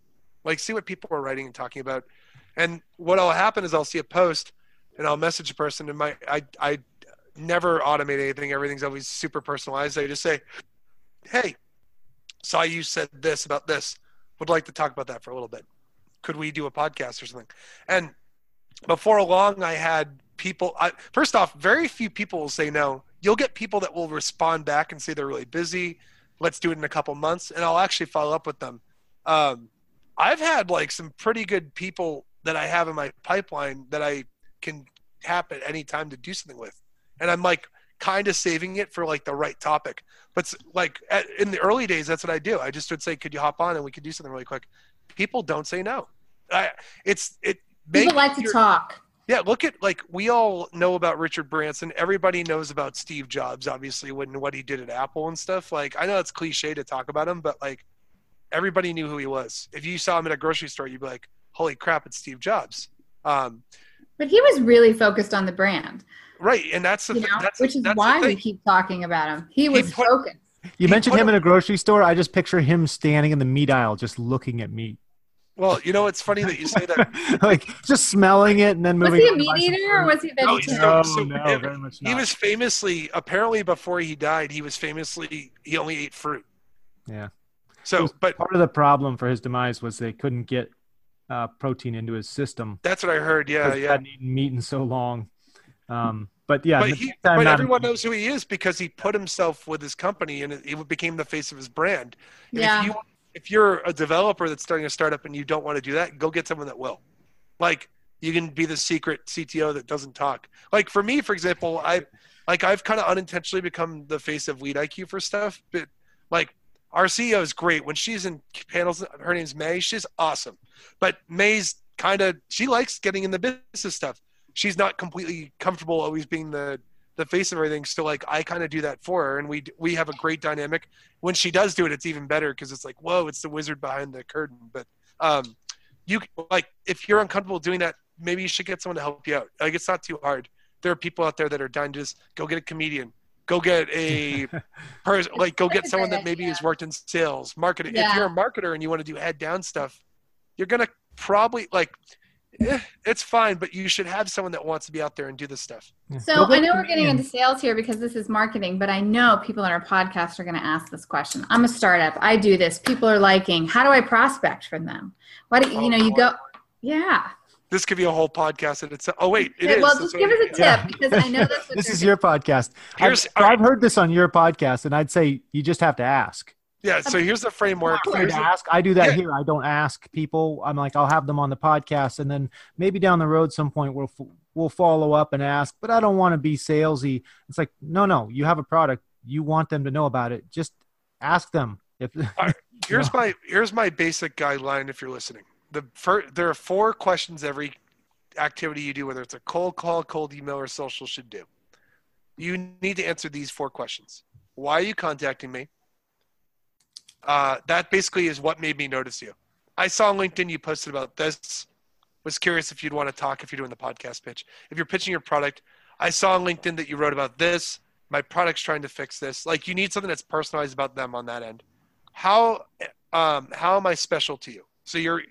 like see what people are writing and talking about and what'll happen is i'll see a post and i'll message a person and my i i never automate anything everything's always super personalized i just say hey saw you said this about this would like to talk about that for a little bit. Could we do a podcast or something? And before long, I had people. I, first off, very few people will say no. You'll get people that will respond back and say they're really busy. Let's do it in a couple months, and I'll actually follow up with them. Um, I've had like some pretty good people that I have in my pipeline that I can tap at any time to do something with, and I'm like kind of saving it for like the right topic. But like at, in the early days, that's what I do. I just would say, "Could you hop on and we could do something really quick?" People don't say no. I, it's it. People like to talk. Yeah, look at like we all know about Richard Branson. Everybody knows about Steve Jobs, obviously, when what he did at Apple and stuff. Like I know it's cliche to talk about him, but like everybody knew who he was. If you saw him at a grocery store, you'd be like, "Holy crap, it's Steve Jobs!" Um, But he was really focused on the brand, right, and that's the you th- know, that's which is that's the why we keep talking about him. He was put- focused. You He mentioned him a- in a grocery store. I just picture him standing in the meat aisle, just looking at meat, Well, you know, it's funny that you say that. <laughs> like just smelling it and then moving. Was he a on meat eater or was he No, vegetarian? No, So- no, so- very much not. He was famously, apparently, before he died, he was famously he only ate fruit. Yeah. So, but Part of the problem for his demise was they couldn't get uh, protein into his system. that's what I heard. Yeah, because he yeah. hadn't eaten meat in so long. Um, but yeah, but he, time but not- everyone knows who he is because he put himself with his company and it, he became the face of his brand. Yeah. If you if you're a developer that's starting a startup and you don't want to do that, go get someone that will. Like You can be the secret CTO that doesn't talk. Like for me, for example, I like I've kind of unintentionally become the face of Lead IQ for stuff, but like our CEO is great when she's in panels. Her name's Mei. She's awesome, but Mei's kind of she likes getting in the business stuff. She's not completely comfortable always being the the face of everything. So like I kind of do that for her, and we we have a great dynamic. When she does do it, it's even better because it's like whoa, it's the wizard behind the curtain. But um, you like if you're uncomfortable doing that, maybe you should get someone to help you out. Like it's not too hard. There are people out there that are done. just go get a comedian, go get a <laughs> person, like go get someone that maybe has worked in sales, marketing. Yeah. If you're a marketer and you want to do head down stuff, you're gonna probably like eh, it's fine, but you should have someone that wants to be out there and do this stuff. So I know we're getting into sales here because this is marketing, but I know people in our podcast are going to ask this question. I'm a startup. I do this. People are liking. How do I prospect from them? Why do you, you know you go? Yeah. This could be a whole podcast and it's Oh wait, it Okay, is. well, That's just give us a tip Yeah. because I know that's <laughs> what This they're is your podcast. I've, Here's- so all right. I've heard this on your podcast, and I'd say you just have to ask. Yeah. So here's the framework. Afraid Here's the- ask. I do that Yeah. here. I don't ask people. I'm like, I'll have them on the podcast, and then maybe down the road, some point we'll we'll follow up and ask. But I don't want to be salesy. It's like, no, no. You have a product. You want them to know about it. Just ask them. If <laughs> here's my here's my basic guideline if you're listening. The first, there are four questions every activity you do, whether it's a cold call, cold email, or social, should do. You need to answer these four questions. Why are you contacting me? Uh, that basically is what made me notice you. I saw on LinkedIn you posted about this. Was curious if you'd want to talk if you're doing the podcast pitch. If you're pitching your product, I saw on LinkedIn that you wrote about this. My product's trying to fix this. Like you need something that's personalized about them on that end. How um, how am I special to you? So your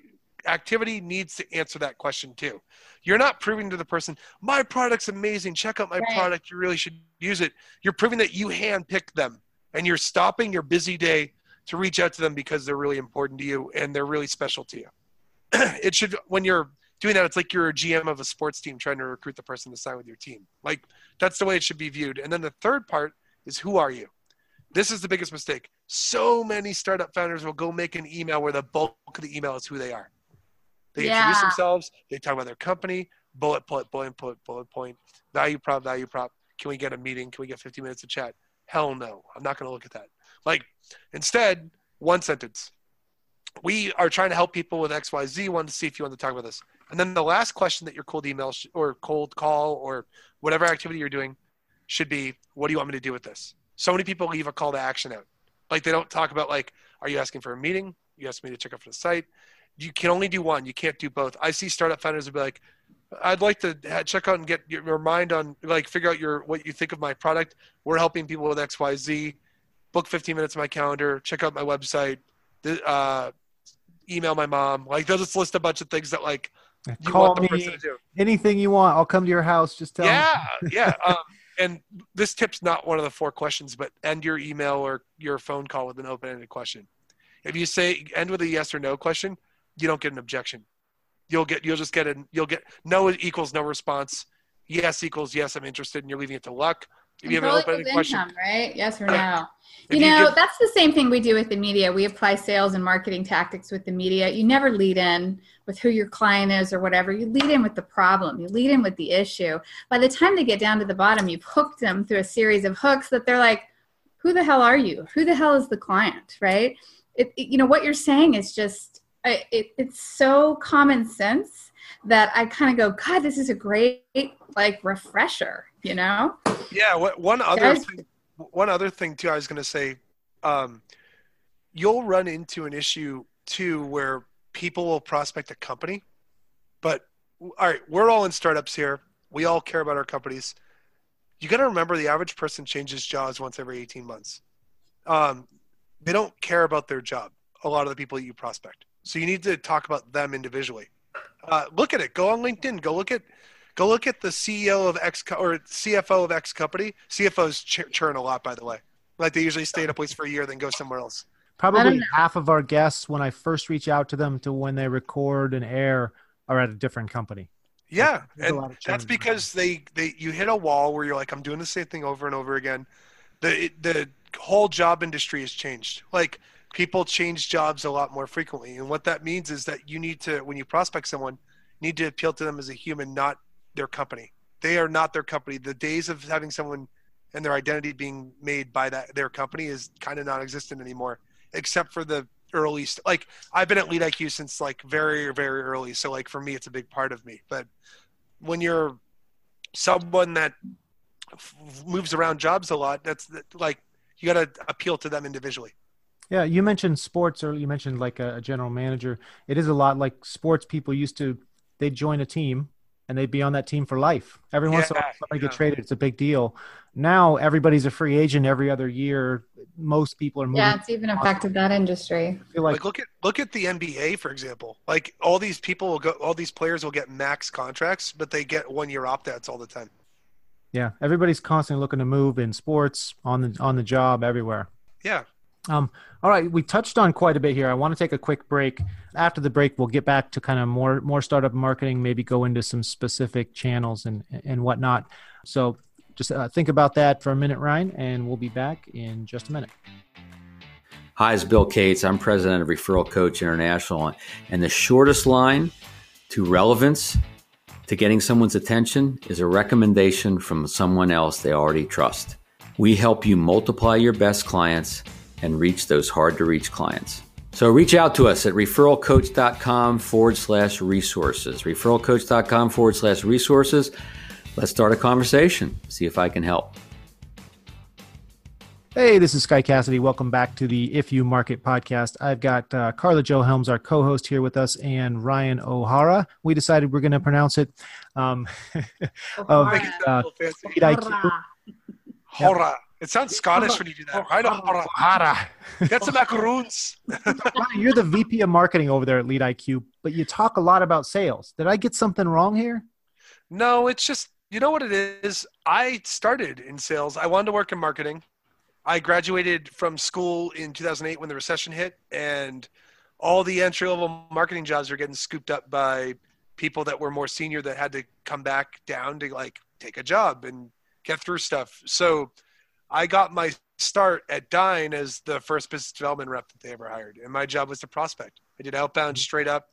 activity needs to answer that question too. You're not proving to the person, my product's amazing. Check out my Right. product. You really should use it. You're proving that you handpicked them and you're stopping your busy day to reach out to them because they're really important to you and they're really special to you. <clears throat> it should when you're doing that, it's like you're a GM of a sports team trying to recruit the person to sign with your team. Like that's the way it should be viewed. And then the third part is who are you? This is the biggest mistake. So many startup founders will go make an email where the bulk of the email is who they are. They introduce themselves, they talk about their company, bullet, bullet, bullet, bullet, bullet point, value prop, value prop. Can we get a meeting? Can we get 50 minutes to chat? Hell no. I'm not going to look at that. Like, instead, one sentence. We are trying to help people with XYZ. Wanted to see if you want to talk about this. And then the last question that your cold email sh- or cold call or whatever activity you're doing should be, what do you want me to do with this? So many people leave a call to action out. Like they don't talk about like, are you asking for a meeting? You asked me to check out for the site. You can only do one. You can't do both. I see startup founders will be like, I'd like to check out and get your, your mind on like figure out your what you think of my product. We're helping people with X Y Z. Book 15 minutes of my calendar. Check out my website. Uh, email my mom. Like they'll just list a bunch of things that like you call want the person me to do. anything you want. I'll come to your house. Just tell me. Yeah, <laughs> yeah. Um, and this tip's not one of the four questions, but end your email or your phone call with an open-ended question. If you say end with a yes or no question, you don't get an objection. You'll get you'll just get a you'll get no equals no response. Yes equals yes, I'm interested, and you're leaving it to luck. If you have an open-ended question, income, right? Yes or no? You know, give- that's the same thing we do with the media. We apply sales and marketing tactics with the media. You never lead in with who your client is or whatever. You lead in with the problem. You lead in with the issue. By the time they get down to the bottom, you've hooked them through a series of hooks that they're like, "Who the hell are you? Who the hell is the client?" Right? It, it- you know what you're saying is just it, it's so common sense that I kind of go, "God, this is a great like refresher." You know? Yeah, what, one other thing, one other thing too. I was going to say, um, you'll run into an issue too where people will prospect a company, but all right, we're all in startups here. We all care about our companies. You got to remember the average person changes jobs once every 18 months. Um, they don't care about their job. A lot of the people that you prospect. So you need to talk about them individually. Uh, look at it. Go on LinkedIn. Go look at Go look at the CEO of X co- or CFO of X company. CFOs ch- churn a lot, by the way. Like they usually stay in a place for a year, then go somewhere else. Probably half of our guests, when I first reach out to them to when they record and air, are at a different company. Yeah, There's a and lot of that's because they they you hit a wall where you're like, I'm doing the same thing over and over again. The it- the whole job industry has changed. Like people change jobs a lot more frequently, and what that means is that you need to when you prospect someone, need to appeal to them as a human, not their company. They are not their company. The days of having someone and their identity being made by that their company is kind of non-existent anymore, except for the early st- like I've been at Lead IQ since like very very early. So like for me, it's a big part of me. But when you're someone that f- moves around jobs a lot, that's like you got to appeal to them individually. Yeah, you mentioned sports, or you mentioned like a, a general manager. It is a lot like sports. People used to they join a team and they'd be on that team for life. Every once in a while, somebody yeah. get traded. It's a big deal. Now everybody's a free agent every other year. Most people are moving. Yeah, it's even affected that industry. Like, like, look at look at the NBA for example. Like all these people will go, all these players will get max contracts, but they get one year opt outs all the time. Yeah, everybody's constantly looking to move in sports, on the on the job, everywhere. Yeah. Um, all right, we touched on quite a bit here. I want to take a quick break. After the break, we'll get back to kind of more more startup marketing, maybe go into some specific channels and and whatnot. So just uh, think about that for a minute, Ryan, and we'll be back in just a minute. Hi, it's Bill Cates. I'm president of Referral Coach International, and the shortest line to relevance to getting someone's attention is a recommendation from someone else they already trust. We help you multiply your best clients and reach those hard to reach clients. So reach out to us at referralcoach.com forward slash resources. Referralcoach.com forward slash resources. Let's start a conversation, see if I can help. Hey, this is Sky Cassidy. Welcome back to the If You Market podcast. I've got uh, Karla Jo Helms, our co host, here with us, and Ryan O'Hara. We decided we're going to pronounce it um, <laughs> of uh, IQ. Hora. It sounds Scottish when you do that. Right? O'Hara. Get some macaroons. <laughs> You're the VP of marketing over there at Lead IQ, but you talk a lot about sales. Did I get something wrong here? No, it's just, you know what it is? I started in sales. I wanted to work in marketing. I graduated from school in 2008 when the recession hit, and all the entry level marketing jobs were getting scooped up by people that were more senior that had to come back down to like take a job and get through stuff. So I got my start at Dyn as the first business development rep that they ever hired, and my job was to prospect. I did outbound mm-hmm. straight up.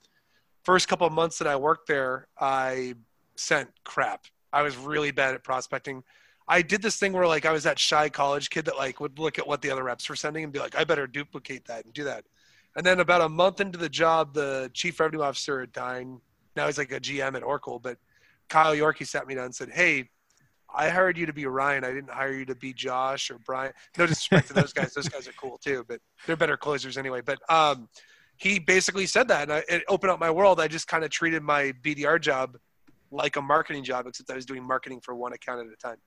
First couple of months that I worked there, I sent crap. I was really bad at prospecting. I did this thing where like I was that shy college kid that like would look at what the other reps were sending and be like, I better duplicate that and do that. And then about a month into the job, the chief revenue officer at Dyn, now he's like a GM at Oracle, but Kyle Yorkie sat me down and said, Hey, I hired you to be Ryan. I didn't hire you to be Josh or Brian. No disrespect to those guys. Those guys are cool too, but they're better closers anyway. But um, he basically said that, and I, it opened up my world. I just kind of treated my BDR job like a marketing job, except I was doing marketing for one account at a time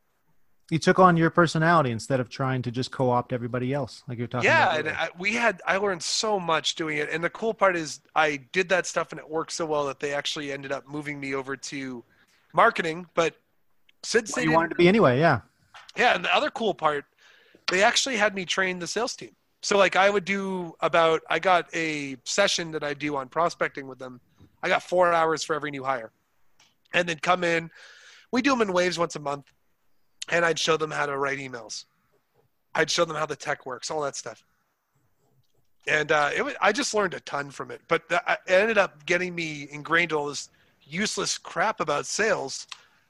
you took on your personality instead of trying to just co-opt everybody else like you're talking yeah and I, we had i learned so much doing it and the cool part is i did that stuff and it worked so well that they actually ended up moving me over to marketing but since well, you wanted to be anyway yeah yeah and the other cool part they actually had me train the sales team so like i would do about i got a session that i do on prospecting with them i got four hours for every new hire and then come in we do them in waves once a month and I'd show them how to write emails. I'd show them how the tech works, all that stuff. And uh, it was, I just learned a ton from it. But it ended up getting me ingrained all this useless crap about sales.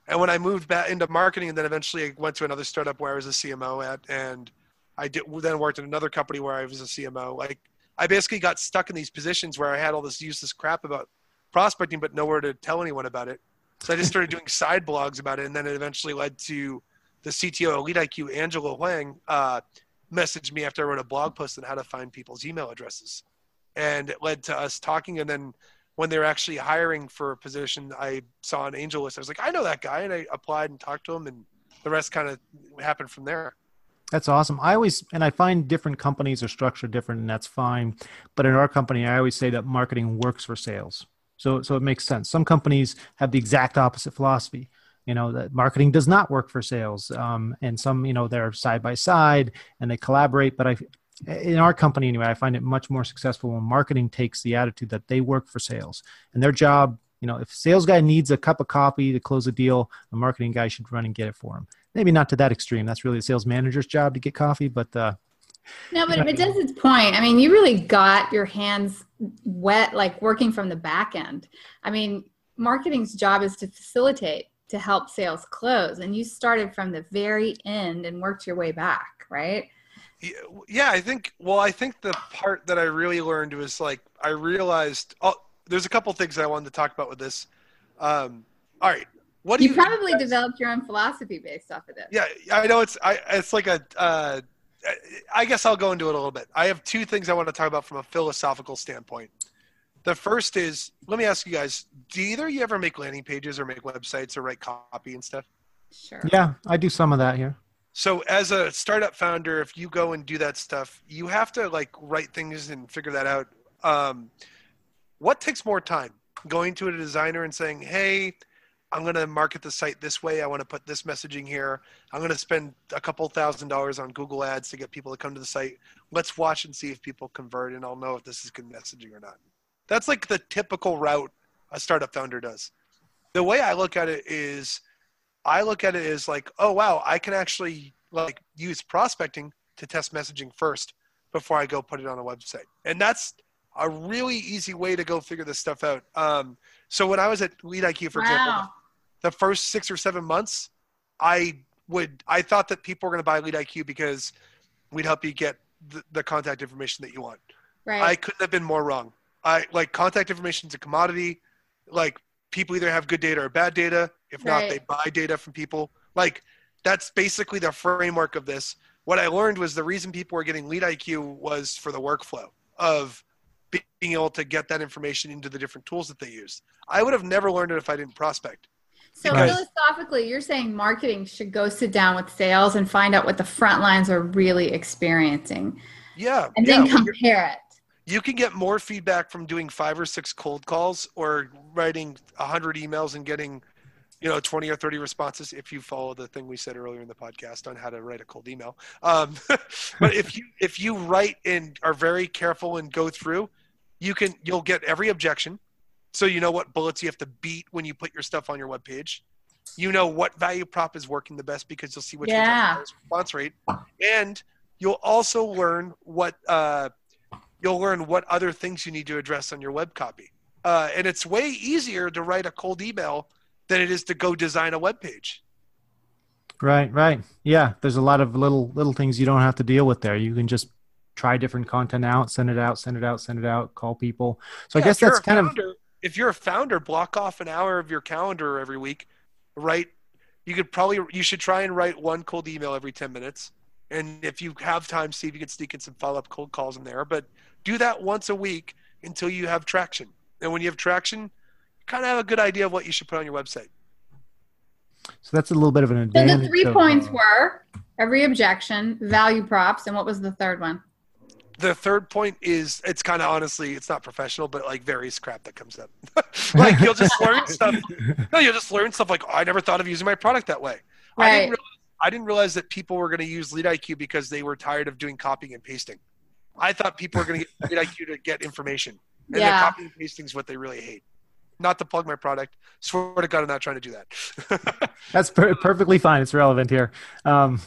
And when I moved back into marketing, and then eventually I went to another startup where I was a CMO at, and I did, then worked in another company where I was a CMO. Like I basically got stuck in these positions where I had all this useless crap about prospecting, but nowhere to tell anyone about it. So I just started doing <laughs> side blogs about it, and then it eventually led to the CTO Elite IQ, Angela Huang, uh, messaged me after I wrote a blog post on how to find people's email addresses. And it led to us talking. And then when they were actually hiring for a position, I saw an AngelList. I was like, I know that guy. And I applied and talked to him. And the rest kind of happened from there. That's awesome. I always, and I find different companies are structured different, and that's fine. But in our company, I always say that marketing works for sales. So, so it makes sense. Some companies have the exact opposite philosophy you know that marketing does not work for sales um, and some you know they're side by side and they collaborate but i in our company anyway i find it much more successful when marketing takes the attitude that they work for sales and their job you know if sales guy needs a cup of coffee to close a deal a marketing guy should run and get it for him maybe not to that extreme that's really the sales manager's job to get coffee but uh, no, but it does its point. I mean, you really got your hands wet, like working from the back end. I mean, marketing's job is to facilitate to help sales close and you started from the very end and worked your way back right yeah i think well i think the part that i really learned was like i realized oh there's a couple things i wanted to talk about with this. Um, all right what do you, you probably developed your own philosophy based off of this. Yeah i know it's I, it's like a uh, i guess i'll go into it a little bit. I have two things i want to talk about from a philosophical standpoint. The first is let me ask you guys do either you ever make landing pages or make websites or write copy and stuff? Sure. Yeah, I do some of that here. So as a startup founder if you go and do that stuff you have to like write things and figure that out. Um, what takes more time? Going to a designer and saying hey i'm going to market the site this way. I want to put this messaging here. I'm going to spend a couple thousand dollars on google ads to get people to come to the site. Let's watch and see if people convert and i'll know if this is good messaging or not. That's like the typical route a startup founder does. The way i look at it is I look at it as like, oh wow, I can actually like use prospecting to test messaging first before I go put it on a website, and that's a really easy way to go figure this stuff out. Um, so when I was at Lead IQ, for example, the first six or seven months, I would I thought that people were going to buy Lead IQ because we'd help you get the, the contact information that you want. right I couldn't have been more wrong. I like contact information is a commodity. Like people either have good data or bad data. If not, they buy data from people. Like that's basically the framework of this. What I learned was the reason people were getting lead IQ was for the workflow of being able to get that information into the different tools that they use. I would have never learned it if I didn't prospect. So Right. philosophically, you're saying marketing should go sit down with sales and find out what the front lines are really experiencing, Yeah. and then when you're- compare it. you can get more feedback from doing five or six cold calls or writing 100 emails and getting you know 20 or 30 responses if you follow the thing we said earlier in the podcast on how to write a cold email um, <laughs> but if you if you write and are very careful and go through you can you'll get every objection so you know what bullets you have to beat when you put your stuff on your webpage you know what value prop is working the best because you'll see which Yeah. response rate and you'll also learn what uh, you'll learn what other things you need to address on your web copy. Uh, and it's way easier to write a cold email than it is to go design a web page. Right, right. Yeah, there's a lot of little little things you don't have to deal with there. You can just try different content out, send it out, send it out, send it out, call people. So I guess that's kind of if you're a founder, block off an hour of your calendar every week. Write. You could probably you should try and write one cold email every ten minutes. And if you have time, see if you can sneak in some follow up cold calls in there. But do that once a week until you have traction. And when you have traction, kind of have a good idea of what you should put on your website. so that's a little bit of an So advantage. the three of, points uh, were every objection, value props, and what was the third one? the third point is it's kind of honestly it's not professional but like various crap that comes up <laughs> like you'll just learn stuff no you'll just learn stuff like oh, i never thought of using my product that way I, Right. didn't realize, I didn't realize that people were going to use lead iq because they were tired of doing copying and pasting i thought people were going to get lead iq to get information and then Yeah. copying and pasting is what they really hate not to plug my product swear to god i'm not trying to do that <laughs> That's per- perfectly fine. It's relevant here. Um,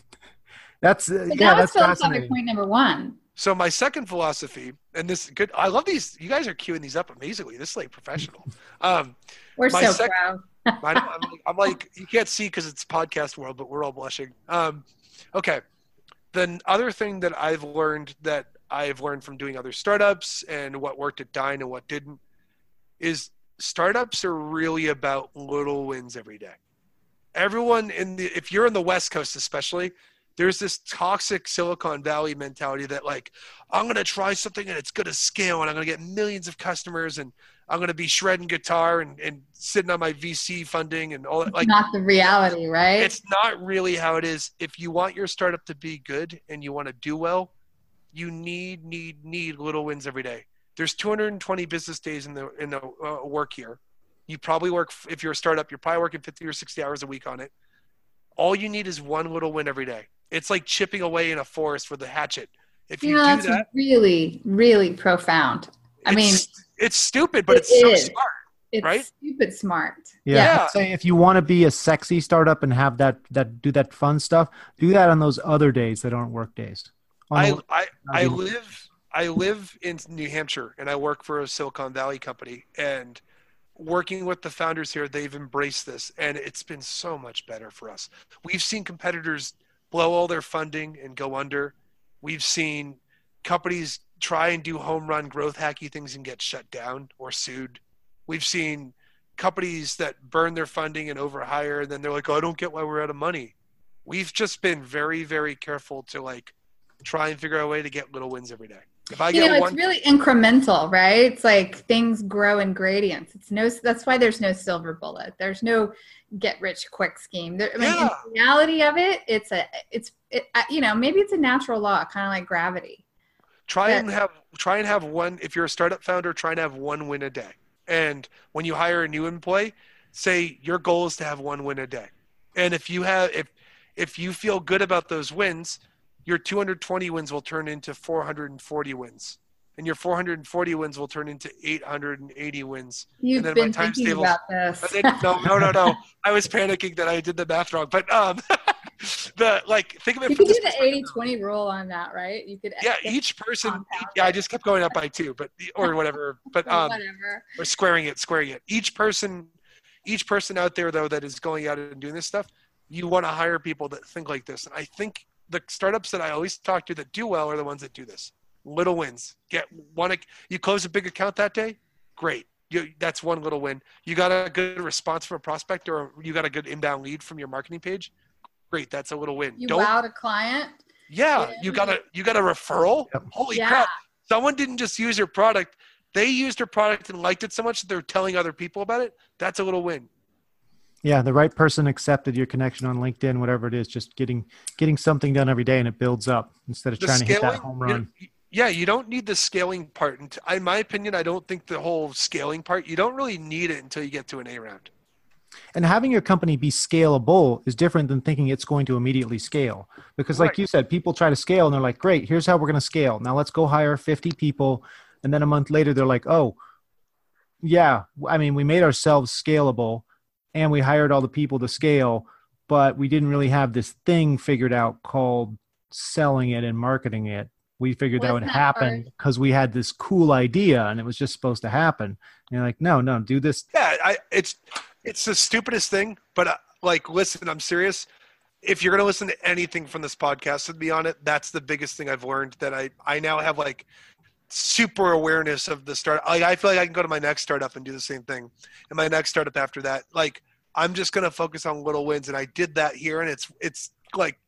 that's uh, So yeah, that was that's philosophic point number one. So my second philosophy, and this good, I love these. You guys are queuing these up amazingly. This is like professional. Um, We're My so sec- proud. <laughs> I know, I'm, like, I'm like, you can't see because it's podcast world, but we're all blushing. Um, okay. The other thing that I've learned that I've learned from doing other startups and what worked at Dyn and what didn't is startups are really about little wins every day. Everyone in the, if you're in the West Coast especially, there's this toxic Silicon Valley mentality that like, I'm going to try something and it's going to scale and I'm going to get millions of customers and I'm going to be shredding guitar and, and sitting on my VC funding and all that. Like, Not the reality, right? it's not really how it is. If you want your startup to be good and you want to do well, you need, need, need little wins every day. There's 220 business days in the in the uh, work year. You probably work if you're a startup. You're probably working 50 or 60 hours a week on it. All you need is one little win every day. It's like chipping away in a forest with a hatchet. If you, you know, do that's that, really, really profound. I mean, it's, it's stupid, but it it's so is. smart. it's right? stupid smart. Yeah. Yeah. Say if you want to be a sexy startup and have that that do that fun stuff, do that on those other days that aren't work days. On I, the- I, I Maybe. live I live in New Hampshire and I work for a Silicon Valley company and working with the founders here, they've embraced this, and it's been so much better for us. We've seen competitors blow all their funding and go under. We've seen companies try and do home run growth hacky things and get shut down or sued. We've seen companies that burn their funding and overhire, and then they're like, "Oh, I don't get why we're out of money." We've just been very, very careful to like try and figure out a way to get little wins every day. If I you get know, one, it's really incremental, right? It's like things grow in gradients. It's no. That's why there's no silver bullet. There's no get rich quick scheme. There, I mean, Yeah. in the reality of it, it's a, it's, it, you know, maybe it's a natural law, kind of like gravity. try Yeah. and have try and have one if you're a startup founder try and have one win a day and when you hire a new employee say your goal is to have one win a day and if you have if if you feel good about those wins your 220 wins will turn into 440 wins and your 440 wins will turn into 880 wins You've then been times thinking tables- about this. <laughs> No no no no i was panicking that i did the math wrong but um <laughs> the like think of it you could do the perspective. 80-20 rule on that, right? You could yeah each person yeah i just kept going up by two but or <laughs> whatever but um whatever. or squaring it, squaring it. Each person, each person out there though that is going out and doing this stuff, you want to hire people that think like this. And I think the startups that I always talk to that do well are the ones that do this. Little wins. Get one. You close a big account that day, great. You, that's one little win. You got a good response from a prospect, or you got a good inbound lead from your marketing page. Great, that's a little win. You Don't. wowed a client. yeah, Yeah. you got a you got a referral. Yep. Holy yeah. crap! someone didn't just use your product they used your product and liked it so much that they're telling other people about it that's a little win Yeah, the right person accepted your connection on LinkedIn, whatever it is, just getting getting something done every day and it builds up instead of the trying to hit that home run. yeah you don't need the scaling part and in my opinion i don't think the whole scaling part you don't really need it until you get to an a round And having your company be scalable is different than thinking it's going to immediately scale. Because, like Right. you said, people try to scale and they're like, great, here's how we're going to scale. Now let's go hire 50 people. And then a month later, they're like, oh, yeah, I mean, we made ourselves scalable and we hired all the people to scale, but we didn't really have this thing figured out called selling it and marketing it. We figured that would that happen because we had this cool idea and it was just supposed to happen. And you're like, no, no, do this yeah I, it's it's the stupidest thing but uh, like listen i'm serious if you're going to listen to anything from this podcast with me on it that's the biggest thing i've learned that i i now have like super awareness of the start like i feel like i can go to my next startup and do the same thing. And my next startup after that like i'm just going to focus on little wins. And i did that here and it's it's like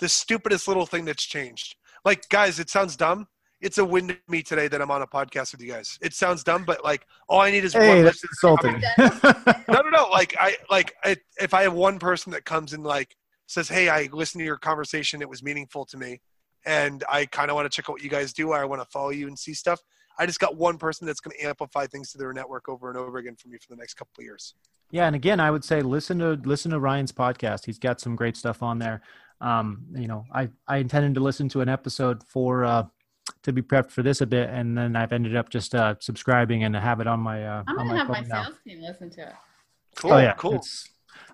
the stupidest little thing that's changed. Like guys it sounds dumb. It's a win to me today that i'm on a podcast with you guys. It sounds dumb but like all i need is Hey, one that's insulting. <laughs> no, no, no. Like I like I, if I have one person that comes and like says, "Hey, I listened to your conversation. It was meaningful to me, and I kind of want to check out what you guys do. I want to follow you and see stuff." I just got one person that's going to amplify things to their network over and over again for me for the next couple of years. Yeah, and again, I would say listen to listen to Ryan's podcast. He's got some great stuff on there. Um, you know, I I intended to listen to an episode for uh, to be prepped for this a bit, and then I've ended up just uh, subscribing and have it on my uh, I'm gonna my have my now. sales team listen to it. Cool, oh yeah, cool. It's,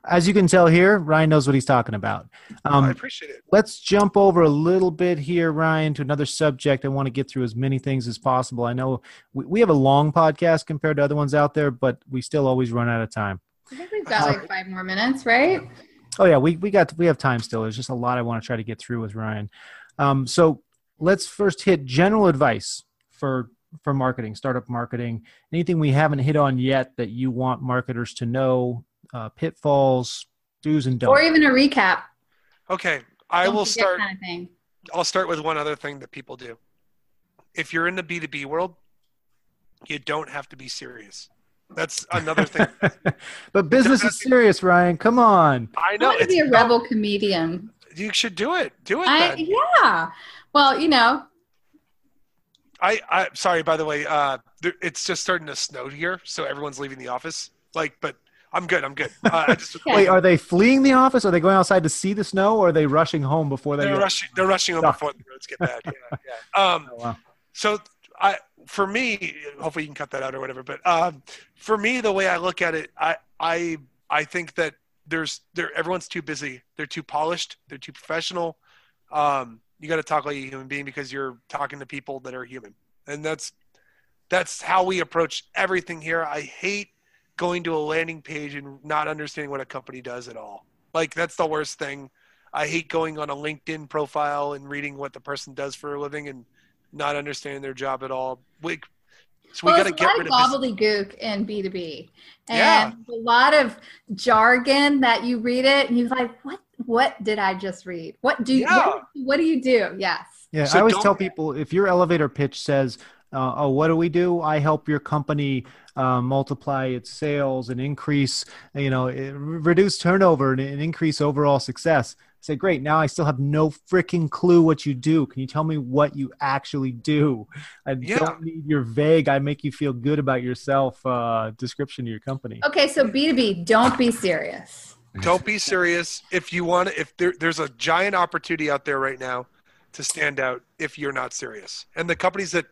as you can tell here, Ryan knows what he's talking about. Um, I appreciate it. let's jump over a little bit here, Ryan, to another subject. I want to get through as many things as possible. I know we, we have a long podcast compared to other ones out there, but we still always run out of time. I think we've got like five more minutes, right? Oh yeah, we we got we have time still. There's just a lot I want to try to get through with Ryan. Um, so let's first hit general advice for for marketing, startup marketing. Anything we haven't hit on yet that you want marketers to know? Uh, pitfalls, do's and don'ts. Or even a recap. Okay, I Don't will start. Kind of thing. I'll start with one other thing that people do. If you're in the B2B world, you don't have to be serious. That's another thing. <laughs> but business is serious, Ryan. Come on. I I know. want to be a it's- rebel comedian. You should do it. Do it I, then. yeah. Well, you know, I, I sorry by the way uh there, it's just starting to snow here so everyone's leaving the office like but i'm good i'm good uh, I just <laughs> Okay. Wait, are they fleeing the office? Are they going outside to see the snow, or are they rushing home before they? they're get- rushing they're rushing home before the roads get bad yeah, <laughs> yeah. um Oh, wow. so i for me hopefully you can cut that out or whatever but um for me the way i look at it i i i think that there's there everyone's too busy they're too polished they're too professional um you got to talk like a human being because you're talking to people that are human and that's that's how we approach everything here i hate going to a landing page and not understanding what a company does at all. Like that's the worst thing. I hate going on a LinkedIn profile and reading what the person does for a living and not understanding their job at all. We, so we well, got to it's get a lot rid of of this. gobbledygook in B2B. And Yeah. a lot of jargon that you read it and you're like, what what did I just read? What do you Yeah. what, what do you do? Yes. Yeah, So I always tell people if your elevator pitch says, uh, "Oh, what do we do? I help your company uh, multiply its sales and increase, you know, eh, reduce turnover and, and increase overall success." Say, great. Now I still have no freaking clue what you do. Can you tell me what you actually do? I Yeah. don't need your vague. I make you feel good about yourself uh, description of your company. Okay, so B2B, don't be serious. Don't be serious. If you want, if there, there's a giant opportunity out there right now to stand out, if you're not serious, and the companies that,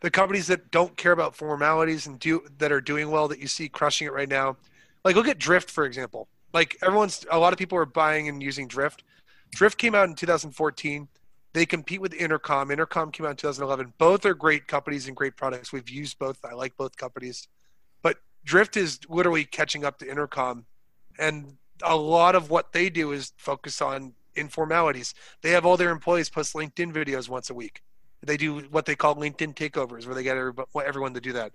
the companies that don't care about formalities and do that are doing well that you see crushing it right now, like look at Drift for example. Like everyone's, a lot of people are buying and using Drift. Drift came out in 2014. They compete with Intercom. Intercom came out in 2011. Both are great companies and great products. We've used both. I like both companies, but Drift is literally catching up to Intercom, and a lot of what they do is focus on informalities. They have all their employees post LinkedIn videos once a week. They do what they call LinkedIn takeovers, where they get everybody, everyone to do that.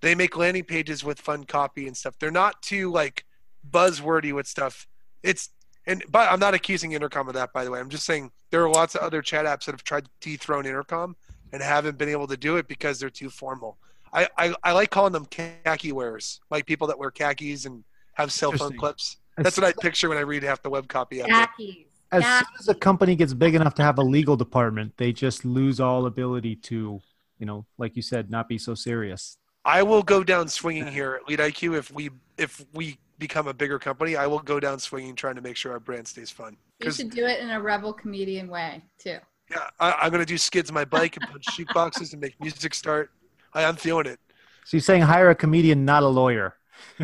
They make landing pages with fun copy and stuff. They're not too like buzzwordy with stuff. It's and but I'm not accusing Intercom of that, by the way. I'm just saying there are lots of other chat apps that have tried to dethrone Intercom and haven't been able to do it because they're too formal. I, I, I like calling them khaki wearers, like people that wear khakis and have cell phone clips. That's what I picture when I read half the web copy out there. Khakis. As Yeah. soon as a company gets big enough to have a legal department, they just lose all ability to, you know, like you said, not be so serious. I will go down swinging here at Lead IQ if we if we become a bigger company. I will go down swinging trying to make sure our brand stays fun. You should do it in a rebel comedian way too. yeah, I, I'm gonna do skids on my bike and punch shoot boxes and make music start. I, I'm feeling it. So you're saying hire a comedian, not a lawyer.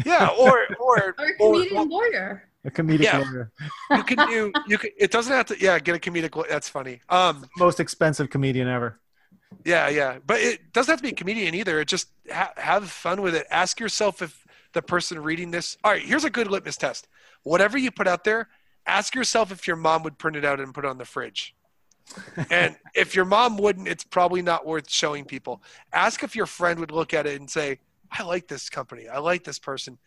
Yeah, or or Or a or comedian lawyer. A comedic Yeah. lawyer. you can do you can. It doesn't have to. Yeah, get a comedic. That's funny. Um, Most expensive comedian ever. Yeah, yeah, but it doesn't have to be a comedian either. It just ha- have fun with it. Ask yourself if the person reading this. All right, here's a good litmus test. Whatever you put out there, ask yourself if your mom would print it out and put it on the fridge. <laughs> and if your mom wouldn't, it's probably not worth showing people. Ask if your friend would look at it and say, "I like this company. I like this person."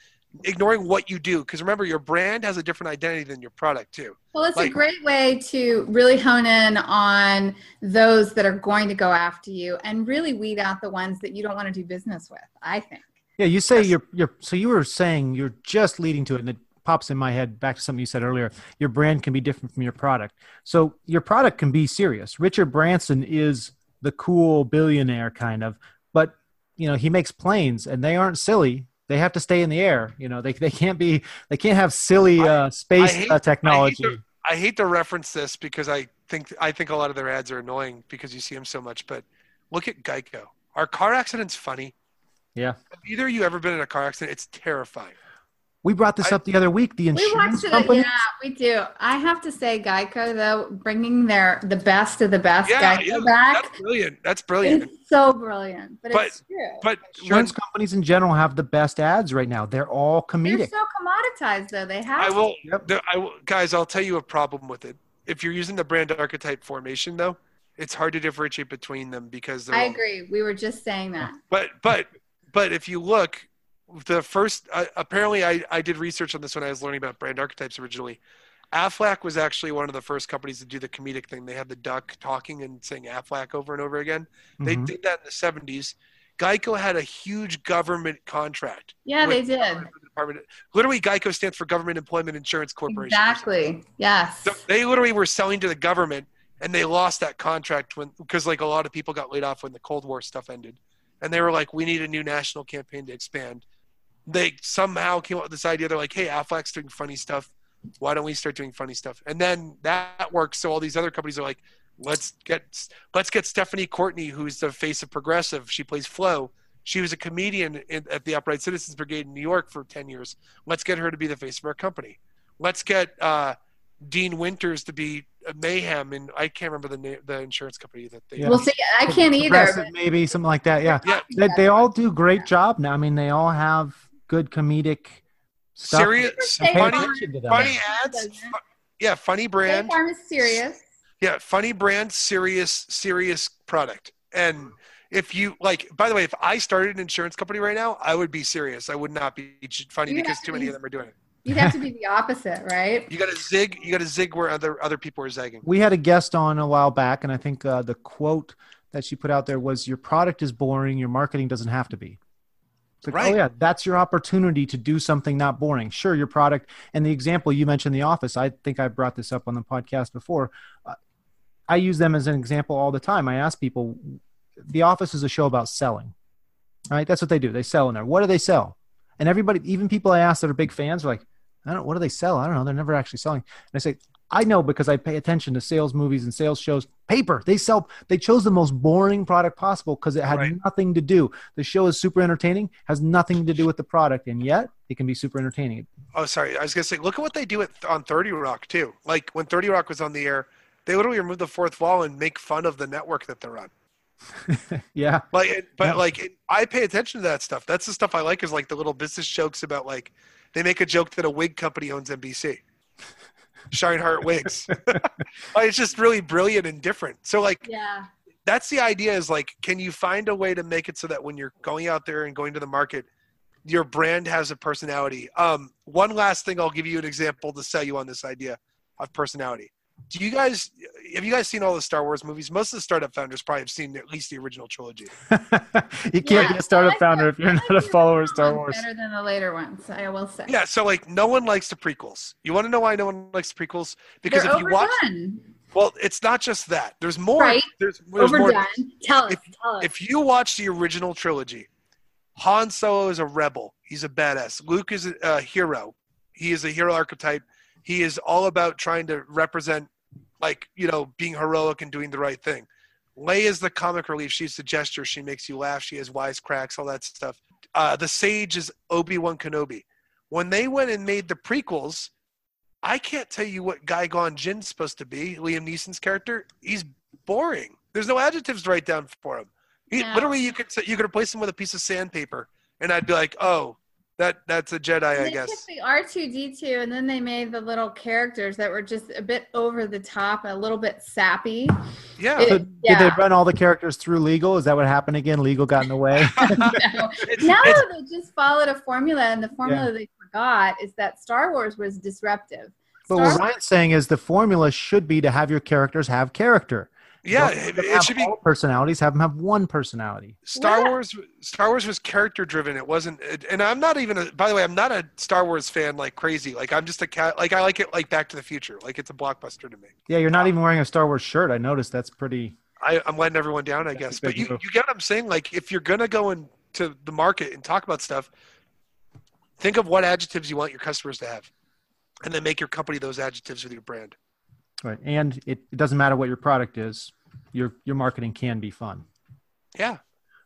Ignoring what you do, because remember, your brand has a different identity than your product too. Well, it's Like- a great way to really hone in on those that are going to go after you and really weed out the ones that you don't want to do business with, I think. Yeah, you say Yes. you're you're so you were saying you're just leading to it, and it pops in my head back to something you said earlier. Your brand can be different from your product. So your product can be serious. Richard Branson is the cool billionaire kind of, but you know, he makes planes and they aren't silly. They have to stay in the air. You know, they they can't be they can't have silly uh, space hate- uh, technology. I hate, to, I hate to reference this because I think I think a lot of their ads are annoying because you see them so much. But look at Geico. Are car accidents funny? yeah. Have either of you ever been in a car accident? It's terrifying. We brought this I- up the other week. The insurance watched it. company. Yeah, we do. I have to say, Geico though, bringing their the best of the best Yeah, Geico yeah, back. that's brilliant. That's brilliant. It's so brilliant, but, But- it's true. But when, Insurance companies in general have the best ads right now. They're all comedic. They're so commoditized, though. They have. I will, Yep. the, I will, guys. I'll tell you a problem with it. If you're using the brand archetype formation, though, it's hard to differentiate between them because they're I all- agree. We were just saying that. But but but if you look, the first uh, apparently I, I did research on this when I was learning about brand archetypes originally. Aflac was actually one of the first companies to do the comedic thing. They had the duck talking and saying Aflac over and over again. They Mhm. did that in the 70s. Geico had a huge government contract. Yeah, they did. the Department. Literally, Geico stands for Government Employment Insurance Corporation. Exactly. Yes. So they literally were selling to the government, and they lost that contract when because like a lot of people got laid off when the Cold War stuff ended, and they were like, we need a new national campaign to expand. They somehow came up with this idea. They're like, hey, Aflac's doing funny stuff. Why don't we start doing funny stuff? And then that works. So all these other companies are like, let's get let's get Stephanie Courtney, who's the face of Progressive. She plays Flo. She was a comedian in, at the Upright Citizens Brigade in New York for ten years. Let's get her to be the face of our company. Let's get uh, Dean Winters to be Mayhem, and I can't remember the name, the insurance company that they. Yeah. Well, see, I can't either. Progressive, maybe something like that. Yeah, Yeah, they, they all do great job now. I mean, they all have good comedic stuff. Serious, funny, Farm. Attention to them. funny ads. Doesn't. Yeah, funny State brand. Farm is serious. Yeah, funny brand, serious, serious product. And if you like, by the way, if I started an insurance company right now, I would be serious. I would not be funny You because have too to many be- of them are doing it. You'd have to be the opposite, right? You got to zig. You got to zig where other other people are zagging. We had a guest on a while back, and I think uh, the quote that she put out there was, "Your product is boring. Your marketing doesn't have to be." Like, Right. Oh yeah, that's your opportunity to do something not boring. Sure, your product and the example you mentioned, The Office. I think I brought this up on the podcast before. Uh, I use them as an example all the time. I ask people, The Office is a show about selling, right? That's what they do. They sell in there. What do they sell? And everybody, even people I ask that are big fans, are like, I don't. What do they sell? I don't know. They're never actually selling. And I say, I know because I pay attention to sales movies and sales shows. Paper. They sell. They chose the most boring product possible because it had Right. nothing to do. The show is super entertaining, has nothing to do with the product, and yet it can be super entertaining. Oh, sorry. I was gonna say, look at what they do at, on Thirty Rock too. Like when Thirty Rock was on the air, they literally remove the fourth wall and make fun of the network that they're on. <laughs> yeah. Like, it, but Yeah. like, it, I pay attention to that stuff. That's the stuff I like. Is like the little business jokes about like they make a joke that a wig company owns NBC. Sheinhardt wigs. <laughs> Like, it's just really brilliant and different. So like Yeah. that's the idea is like can you find a way to make it so that when you're going out there and going to the market your brand has a personality um one last thing i'll give you an example to sell you on this idea of personality do you guys have you guys seen all the star wars movies most of the startup founders probably have seen at least the original trilogy <laughs> you can't Yeah, be a startup founder if you're not a follower of Star Wars. Better than the later ones, I will say. yeah so like no one likes the prequels you want to know why no one likes the prequels because They're if you watch well it's not just that there's more Right. there's, there's more. Tell us. if- tell us. if you watch the original trilogy, Han Solo is a rebel. He's a badass. Luke is a, a hero. He is a hero archetype. He is all about trying to represent, like, you know, being heroic and doing the right thing. Leia is the comic relief. She's the jester. She makes you laugh. She has wisecracks, all that stuff. Uh, the sage is Obi Wan Kenobi. When they went and made the prequels, I can't tell you what Qui-Gon Jinn's supposed to be. Liam Neeson's character. He's boring. There's no adjectives to write down for him. He, No. Literally, you could you could replace him with a piece of sandpaper, and I'd be like, oh, that that's a Jedi, I they guess. took the R two D two, and then they made the little characters that were just a bit over the top, a little bit sappy. Yeah. It- So did they run all the characters through legal? Is that what happened again? Legal got in the way. <laughs> <laughs> no, <laughs> It's- no, it's- they just followed a formula, and the formula they forgot is that Star Wars was disruptive. But Star what Ryan's saying is the formula should be to have your characters have character. Yeah, it, it should be. personalities. Have them have one personality. Star Yeah. Wars. Star Wars was character driven. It wasn't. And I'm not even. A, by the way, I'm not a Star Wars fan like crazy. Like I'm just a cat. Like I like it like Back to the Future. Like it's a blockbuster to me. Yeah, you're not um, even wearing a Star Wars shirt. I noticed that's pretty. I, I'm letting everyone down, I guess. But you, move. you get what I'm saying? Like, if you're gonna go into the market and talk about stuff, think of what adjectives you want your customers to have, and then make your company those adjectives with your brand. Right, and it, it doesn't matter what your product is. Your your marketing can be fun. Yeah.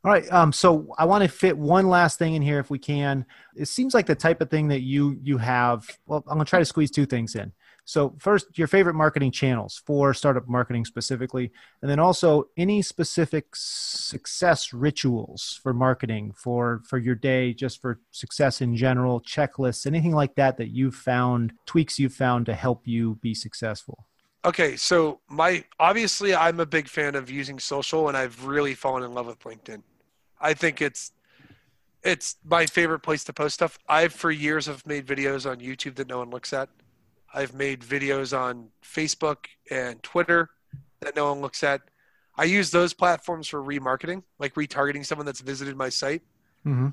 All right. Um, so I want to fit one last thing in here if we can. It seems like the type of thing that you you have. Well, I'm gonna try to squeeze two things in. So first, your favorite marketing channels for startup marketing specifically, and then also any specific success rituals for marketing for for your day, just for success in general, checklists, anything like that that you've found tweaks you've found to help you be successful. Okay, so my obviously I'm a big fan of using social, and I've really fallen in love with LinkedIn. I think it's it's my favorite place to post stuff. I've for years have made videos on YouTube that no one looks at. I've made videos on Facebook and Twitter that no one looks at. I use those platforms for remarketing, like retargeting someone that's visited my site. Mm-hmm.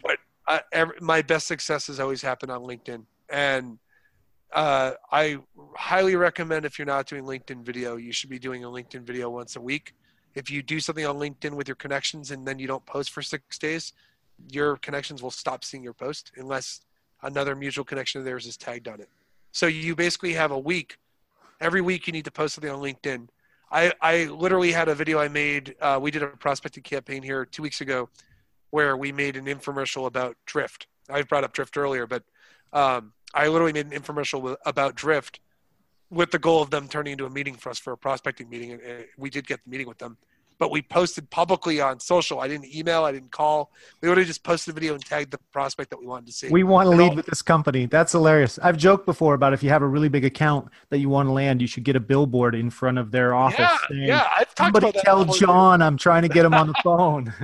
I, every, my best successes always happen on LinkedIn, and uh, I highly recommend if you're not doing LinkedIn video, you should be doing a LinkedIn video once a week. If you do something on LinkedIn with your connections and then you don't post for six days, your connections will stop seeing your post unless another mutual connection of theirs is tagged on it. So you basically have a week. Every week you need to post something on LinkedIn. I, I literally had a video I made. Uh, we did a prospecting campaign here two weeks ago where we made an infomercial about Drift. I brought up Drift earlier, but um, I literally made an infomercial with, about Drift with the goal of them turning into a meeting for us for a prospecting meeting. And we did get the meeting with them. But but we posted publicly on social. I didn't email, I didn't call. We would have just posted a video and tagged the prospect that we wanted to see. We want to And lead all- with this company. That's hilarious. I've joked before about if you have a really big account that you want to land, you should get a billboard in front of their office. yeah, saying, yeah, I've talked Somebody about that. tell before. John I'm trying to get him on the <laughs> phone.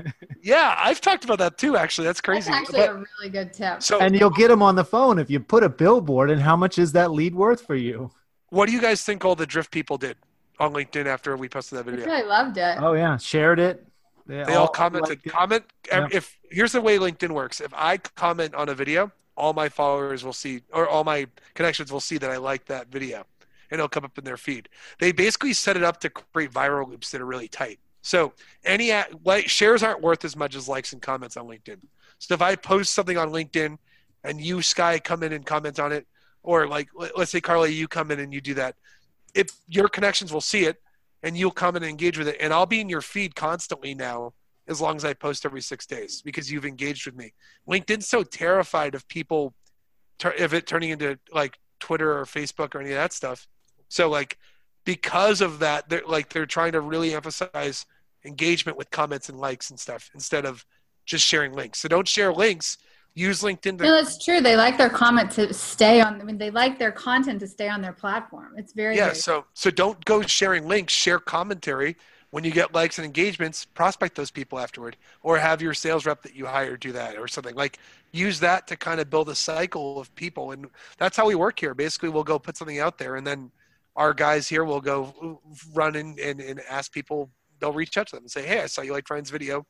Yeah, I've talked about that too. Actually, that's That's crazy. actually But- a really good tip. so, and you'll get him on the phone if you put a billboard. And how much is that lead worth for you? what do you guys think all the drift people did on LinkedIn after we posted that video. I really loved it. Oh yeah, shared it. They all commented. Comment Yeah. if here's the way LinkedIn works. If I comment on a video, all my followers will see, or all my connections will see that I like that video, and it'll come up in their feed. They basically set it up to create viral loops that are really tight. So any like shares aren't worth as much as likes and comments on LinkedIn. So if I post something on LinkedIn, and you Sky come in and comment on it, or like let's say Carly, you come in and you do that, if your connections will see it, and you'll come and engage with it, and I'll be in your feed constantly now as long as I post every six days because you've engaged with me. LinkedIn's so terrified of people, of it turning into like Twitter or Facebook or any of that stuff. So like, because of that, they're like they're trying to really emphasize engagement with comments and likes and stuff instead of just sharing links. So don't share links. Use LinkedIn to No, it's true. They like their comment to stay on. I mean, they like their content to stay on their platform. It's very yeah very- so so don't go sharing links share commentary when you get likes and engagements prospect those people afterward or have your sales rep that you hire do that or something like use that to kind of build a cycle of people and that's how we work here basically we'll go put something out there and then our guys here will go run in and, and ask people they'll reach out to them and say hey i saw you like Brian's video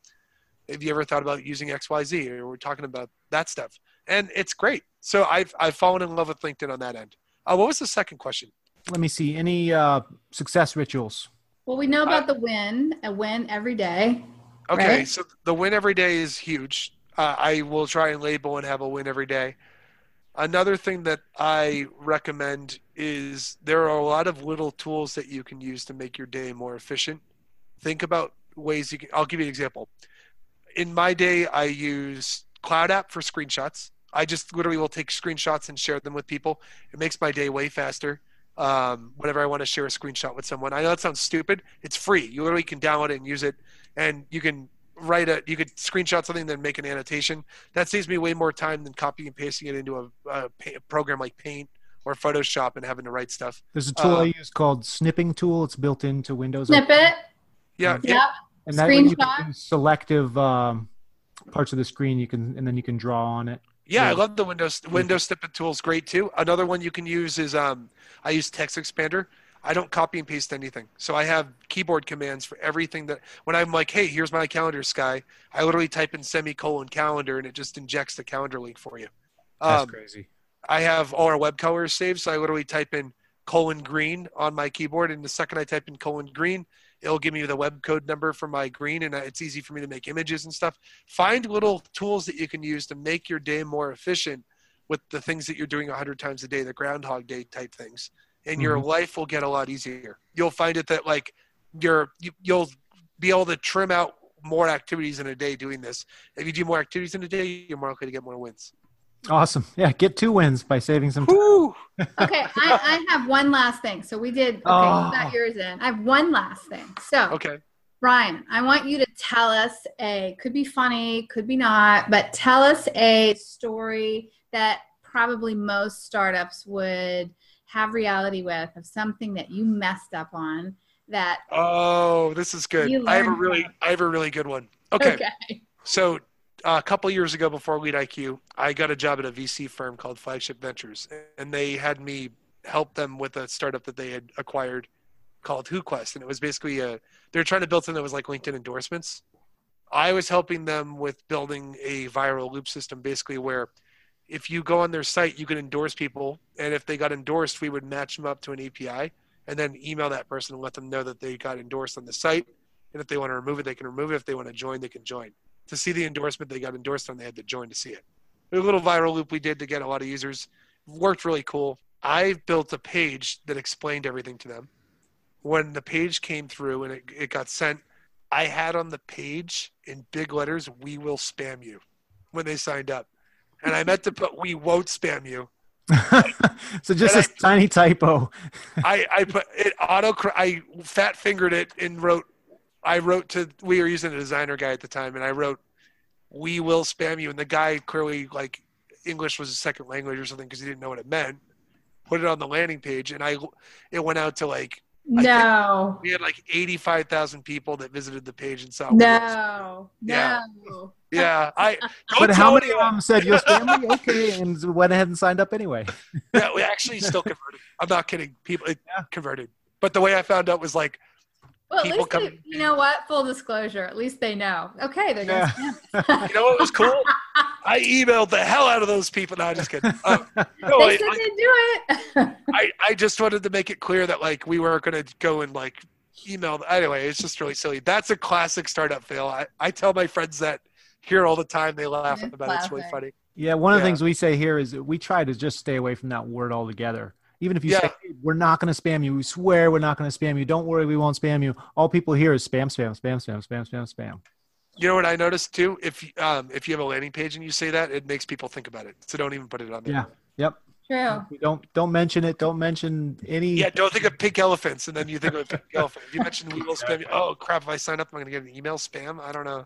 have you ever thought about using xyz or we're talking about that stuff and it's great so i've i've fallen in love with linkedin on that end uh, what was the second question Let me see. Any uh, success rituals? Well, we know about the win, a win every day. Okay, right? so the win every day is huge. Uh, I will try and label and have a win every day. Another thing that I recommend is there are a lot of little tools that you can use to make your day more efficient. Think about ways you can. I'll give you an example. In my day, I use CloudApp for screenshots. I just literally will take screenshots and share them with people. It makes my day way faster. Um, whenever I want to share a screenshot with someone, I know that sounds stupid. It's free. You literally can download it and use it, and you can write a you could screenshot something then make an annotation that saves me way more time than copying and pasting it into a, a, pa- program like paint or photoshop and having to write stuff There's a tool Uh, I use called Snipping Tool. It's built into Windows. Snippet. yeah yeah, Yep. And that you can do selective um, parts of the screen. You can and then you can draw on it. yeah i love the windows windows snippet tool is great too. Another one you can use is um, i use TextExpander. I don't copy and paste anything. So i have keyboard commands for everything that when i'm like hey here's my calendar sky i literally type in semicolon calendar and it just injects the calendar link for you. That's Um, crazy. I have all our web colors saved, so I literally type in colon green on my keyboard, and the second I type in colon green, it'll give me the web code number for my green, and it's easy for me to make images and stuff. Find little tools that you can use to make your day more efficient with the things that you're doing 100 times a day, the Groundhog Day type things, and your mm-hmm. life will get a lot easier. You'll find it that like you're you, you'll be able to trim out more activities in a day doing this. If you do more activities in a day, you're more likely to get more wins. Awesome. Yeah, get two wins by saving some time. <laughs> Okay, I, I have one last thing. So we did. Okay, Oh. you got yours in. I have one last thing. So Okay. Brian, I want you to tell us a could be funny, could be not, but tell us a story that probably most startups would have reality with of something that you messed up on that Oh, this is good. I have a really, from I have a really good one. Okay, so uh, a couple years ago, before LeadIQ, I got a job at a VC firm called Flagship Ventures, and they had me help them with a startup that they had acquired called WhoQuest, and it was basically a they're trying to build something that was like LinkedIn endorsements. I was helping them with building a viral loop system, basically where if you go on their site, you can endorse people, and if they got endorsed, we would match them up to an API, and then email that person and let them know that they got endorsed on the site. And if they want to remove it, they can remove it. If they want to join, they can join. To see the endorsement they got endorsed on, they had to join to see it. A little viral loop we did to get a lot of users. Worked really cool. I built a page that explained everything to them. When the page came through and it, it got sent, I had on the page in big letters, we will spam you when they signed up. And I meant to put, we won't spam you. <laughs> so just And a tiny typo. I, I put it auto, I fat fingered it and wrote, I wrote to we were using a designer guy at the time, and I wrote, "We will spam you," and the guy clearly like English was a second language or something because he didn't know what it meant. Put it on the landing page, and I it went out to like no. We had like eighty-five thousand people that visited the page and saw. No, Yeah. no. Yeah, I. <laughs> Don't But how many of them said you'll <laughs> spam me? Okay, and went ahead and signed up anyway. Yeah, we actually still converted. I'm not kidding. People it Yeah. converted. But the way I found out was like, Well, at People least come- they, you know what? Full disclosure. At least they know. Okay, they're gonna spam. <laughs> you know what was cool? <laughs> I emailed the hell out of those people. No, I'm just kidding. Um, <laughs> no, they I, said I, do it. I, I just wanted to make it clear that like we weren't going to go and like email. Anyway, it's just really silly. That's a classic startup fail. I, I tell my friends that here all the time. They laugh It's about it. It's really funny. Yeah, one of the things we say here is we try to just stay away from that word altogether. Even if you say "Hey, we're not going to spam you, we swear we're not going to spam you. Don't worry, we won't spam you. All people hear is spam, spam, spam, spam, spam, spam, spam. You know what I noticed too? If um if you have a landing page and you say that, it makes people think about it. So don't even put it on there. Yeah. Yep. True. Don't don't mention it. Don't mention any. Yeah, don't think of pink elephants and then you think of a pink <laughs> elephant. If you mentioned we will spam you. Oh crap! If I sign up, I'm gonna get an email spam. I don't know.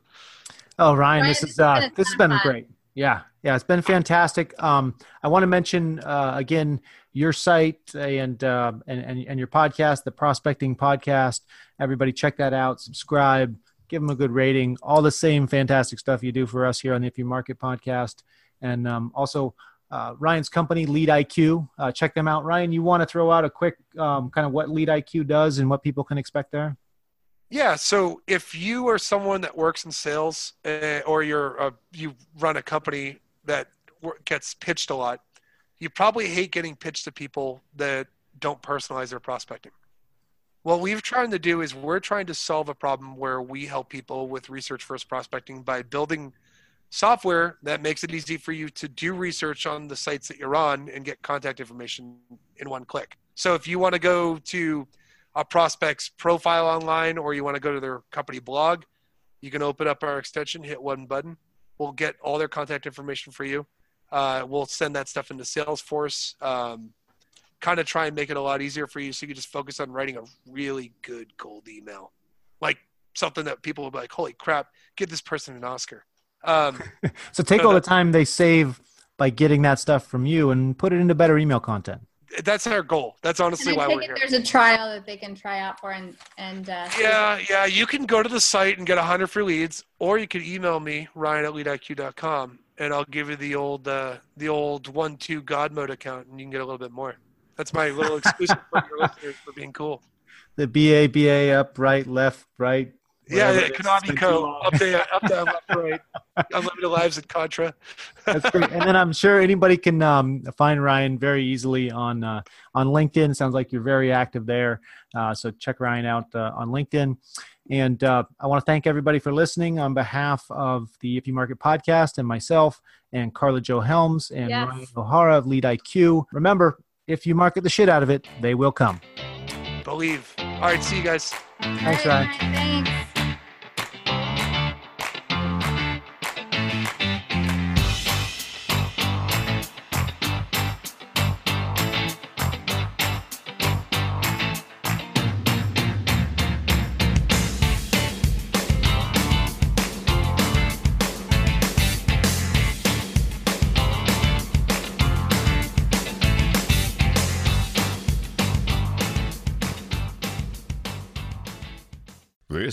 Oh, Ryan, Ryan, this this is uh, this has been fun. great. Yeah, yeah, it's been fantastic. Um, I want to mention uh, again your site and, uh, and and and your podcast, the Prospecting Podcast. Everybody, check that out. Subscribe. Give them a good rating. All the same fantastic stuff you do for us here on the If You Market Podcast, and um, also uh, Ryan's company, LeadIQ. Uh, check them out. Ryan, you want to throw out a quick um, kind of what LeadIQ does and what people can expect there? Yeah. So if you are someone that works in sales, uh, or you're you run a company that gets pitched a lot, you probably hate getting pitched to people that don't personalize their prospecting. What we've trying to do is we're trying to solve a problem where we help people with research first prospecting by building software that makes it easy for you to do research on the sites that you're on and get contact information in one click. So if you want to go to a prospect's profile online or you want to go to their company blog, you can open up our extension, hit one button. We'll get all their contact information for you. Uh, we'll send that stuff into Salesforce. Um, kind of try and make it a lot easier for you so you can just focus on writing a really good cold email. Like something that people will be like, holy crap, give this person an Oscar. Um, <laughs> So take all the time they save by getting that stuff from you and put it into better email content. that's our goal. That's honestly why we're here. there's a trial that they can try out for and and uh, Yeah, yeah. You can go to the site and get a 100 free leads, or you can email me, ryan at leadiq.com, and I'll give you the old uh, the old one two God mode account, and you can get a little bit more. That's my little exclusive <laughs> for your listeners for being cool. The BA, BA, up, right, left, right. Yeah, yeah it is. It's Konami been too Co. Up there, up down, left, <laughs> right. Unlimited lives at Contra. That's great. And then I'm sure anybody can um, find Ryan very easily on uh, on LinkedIn. Sounds like you're very active there. Uh, so check Ryan out uh, on LinkedIn. And uh, I want to thank everybody for listening on behalf of the If You Market podcast and myself and Karla Jo Helms and Yes. Ryan O'Hara of LeadIQ. Remember, if you market the shit out of it, they will come. Believe. All right, see you guys. Thanks, Ryan. Thanks.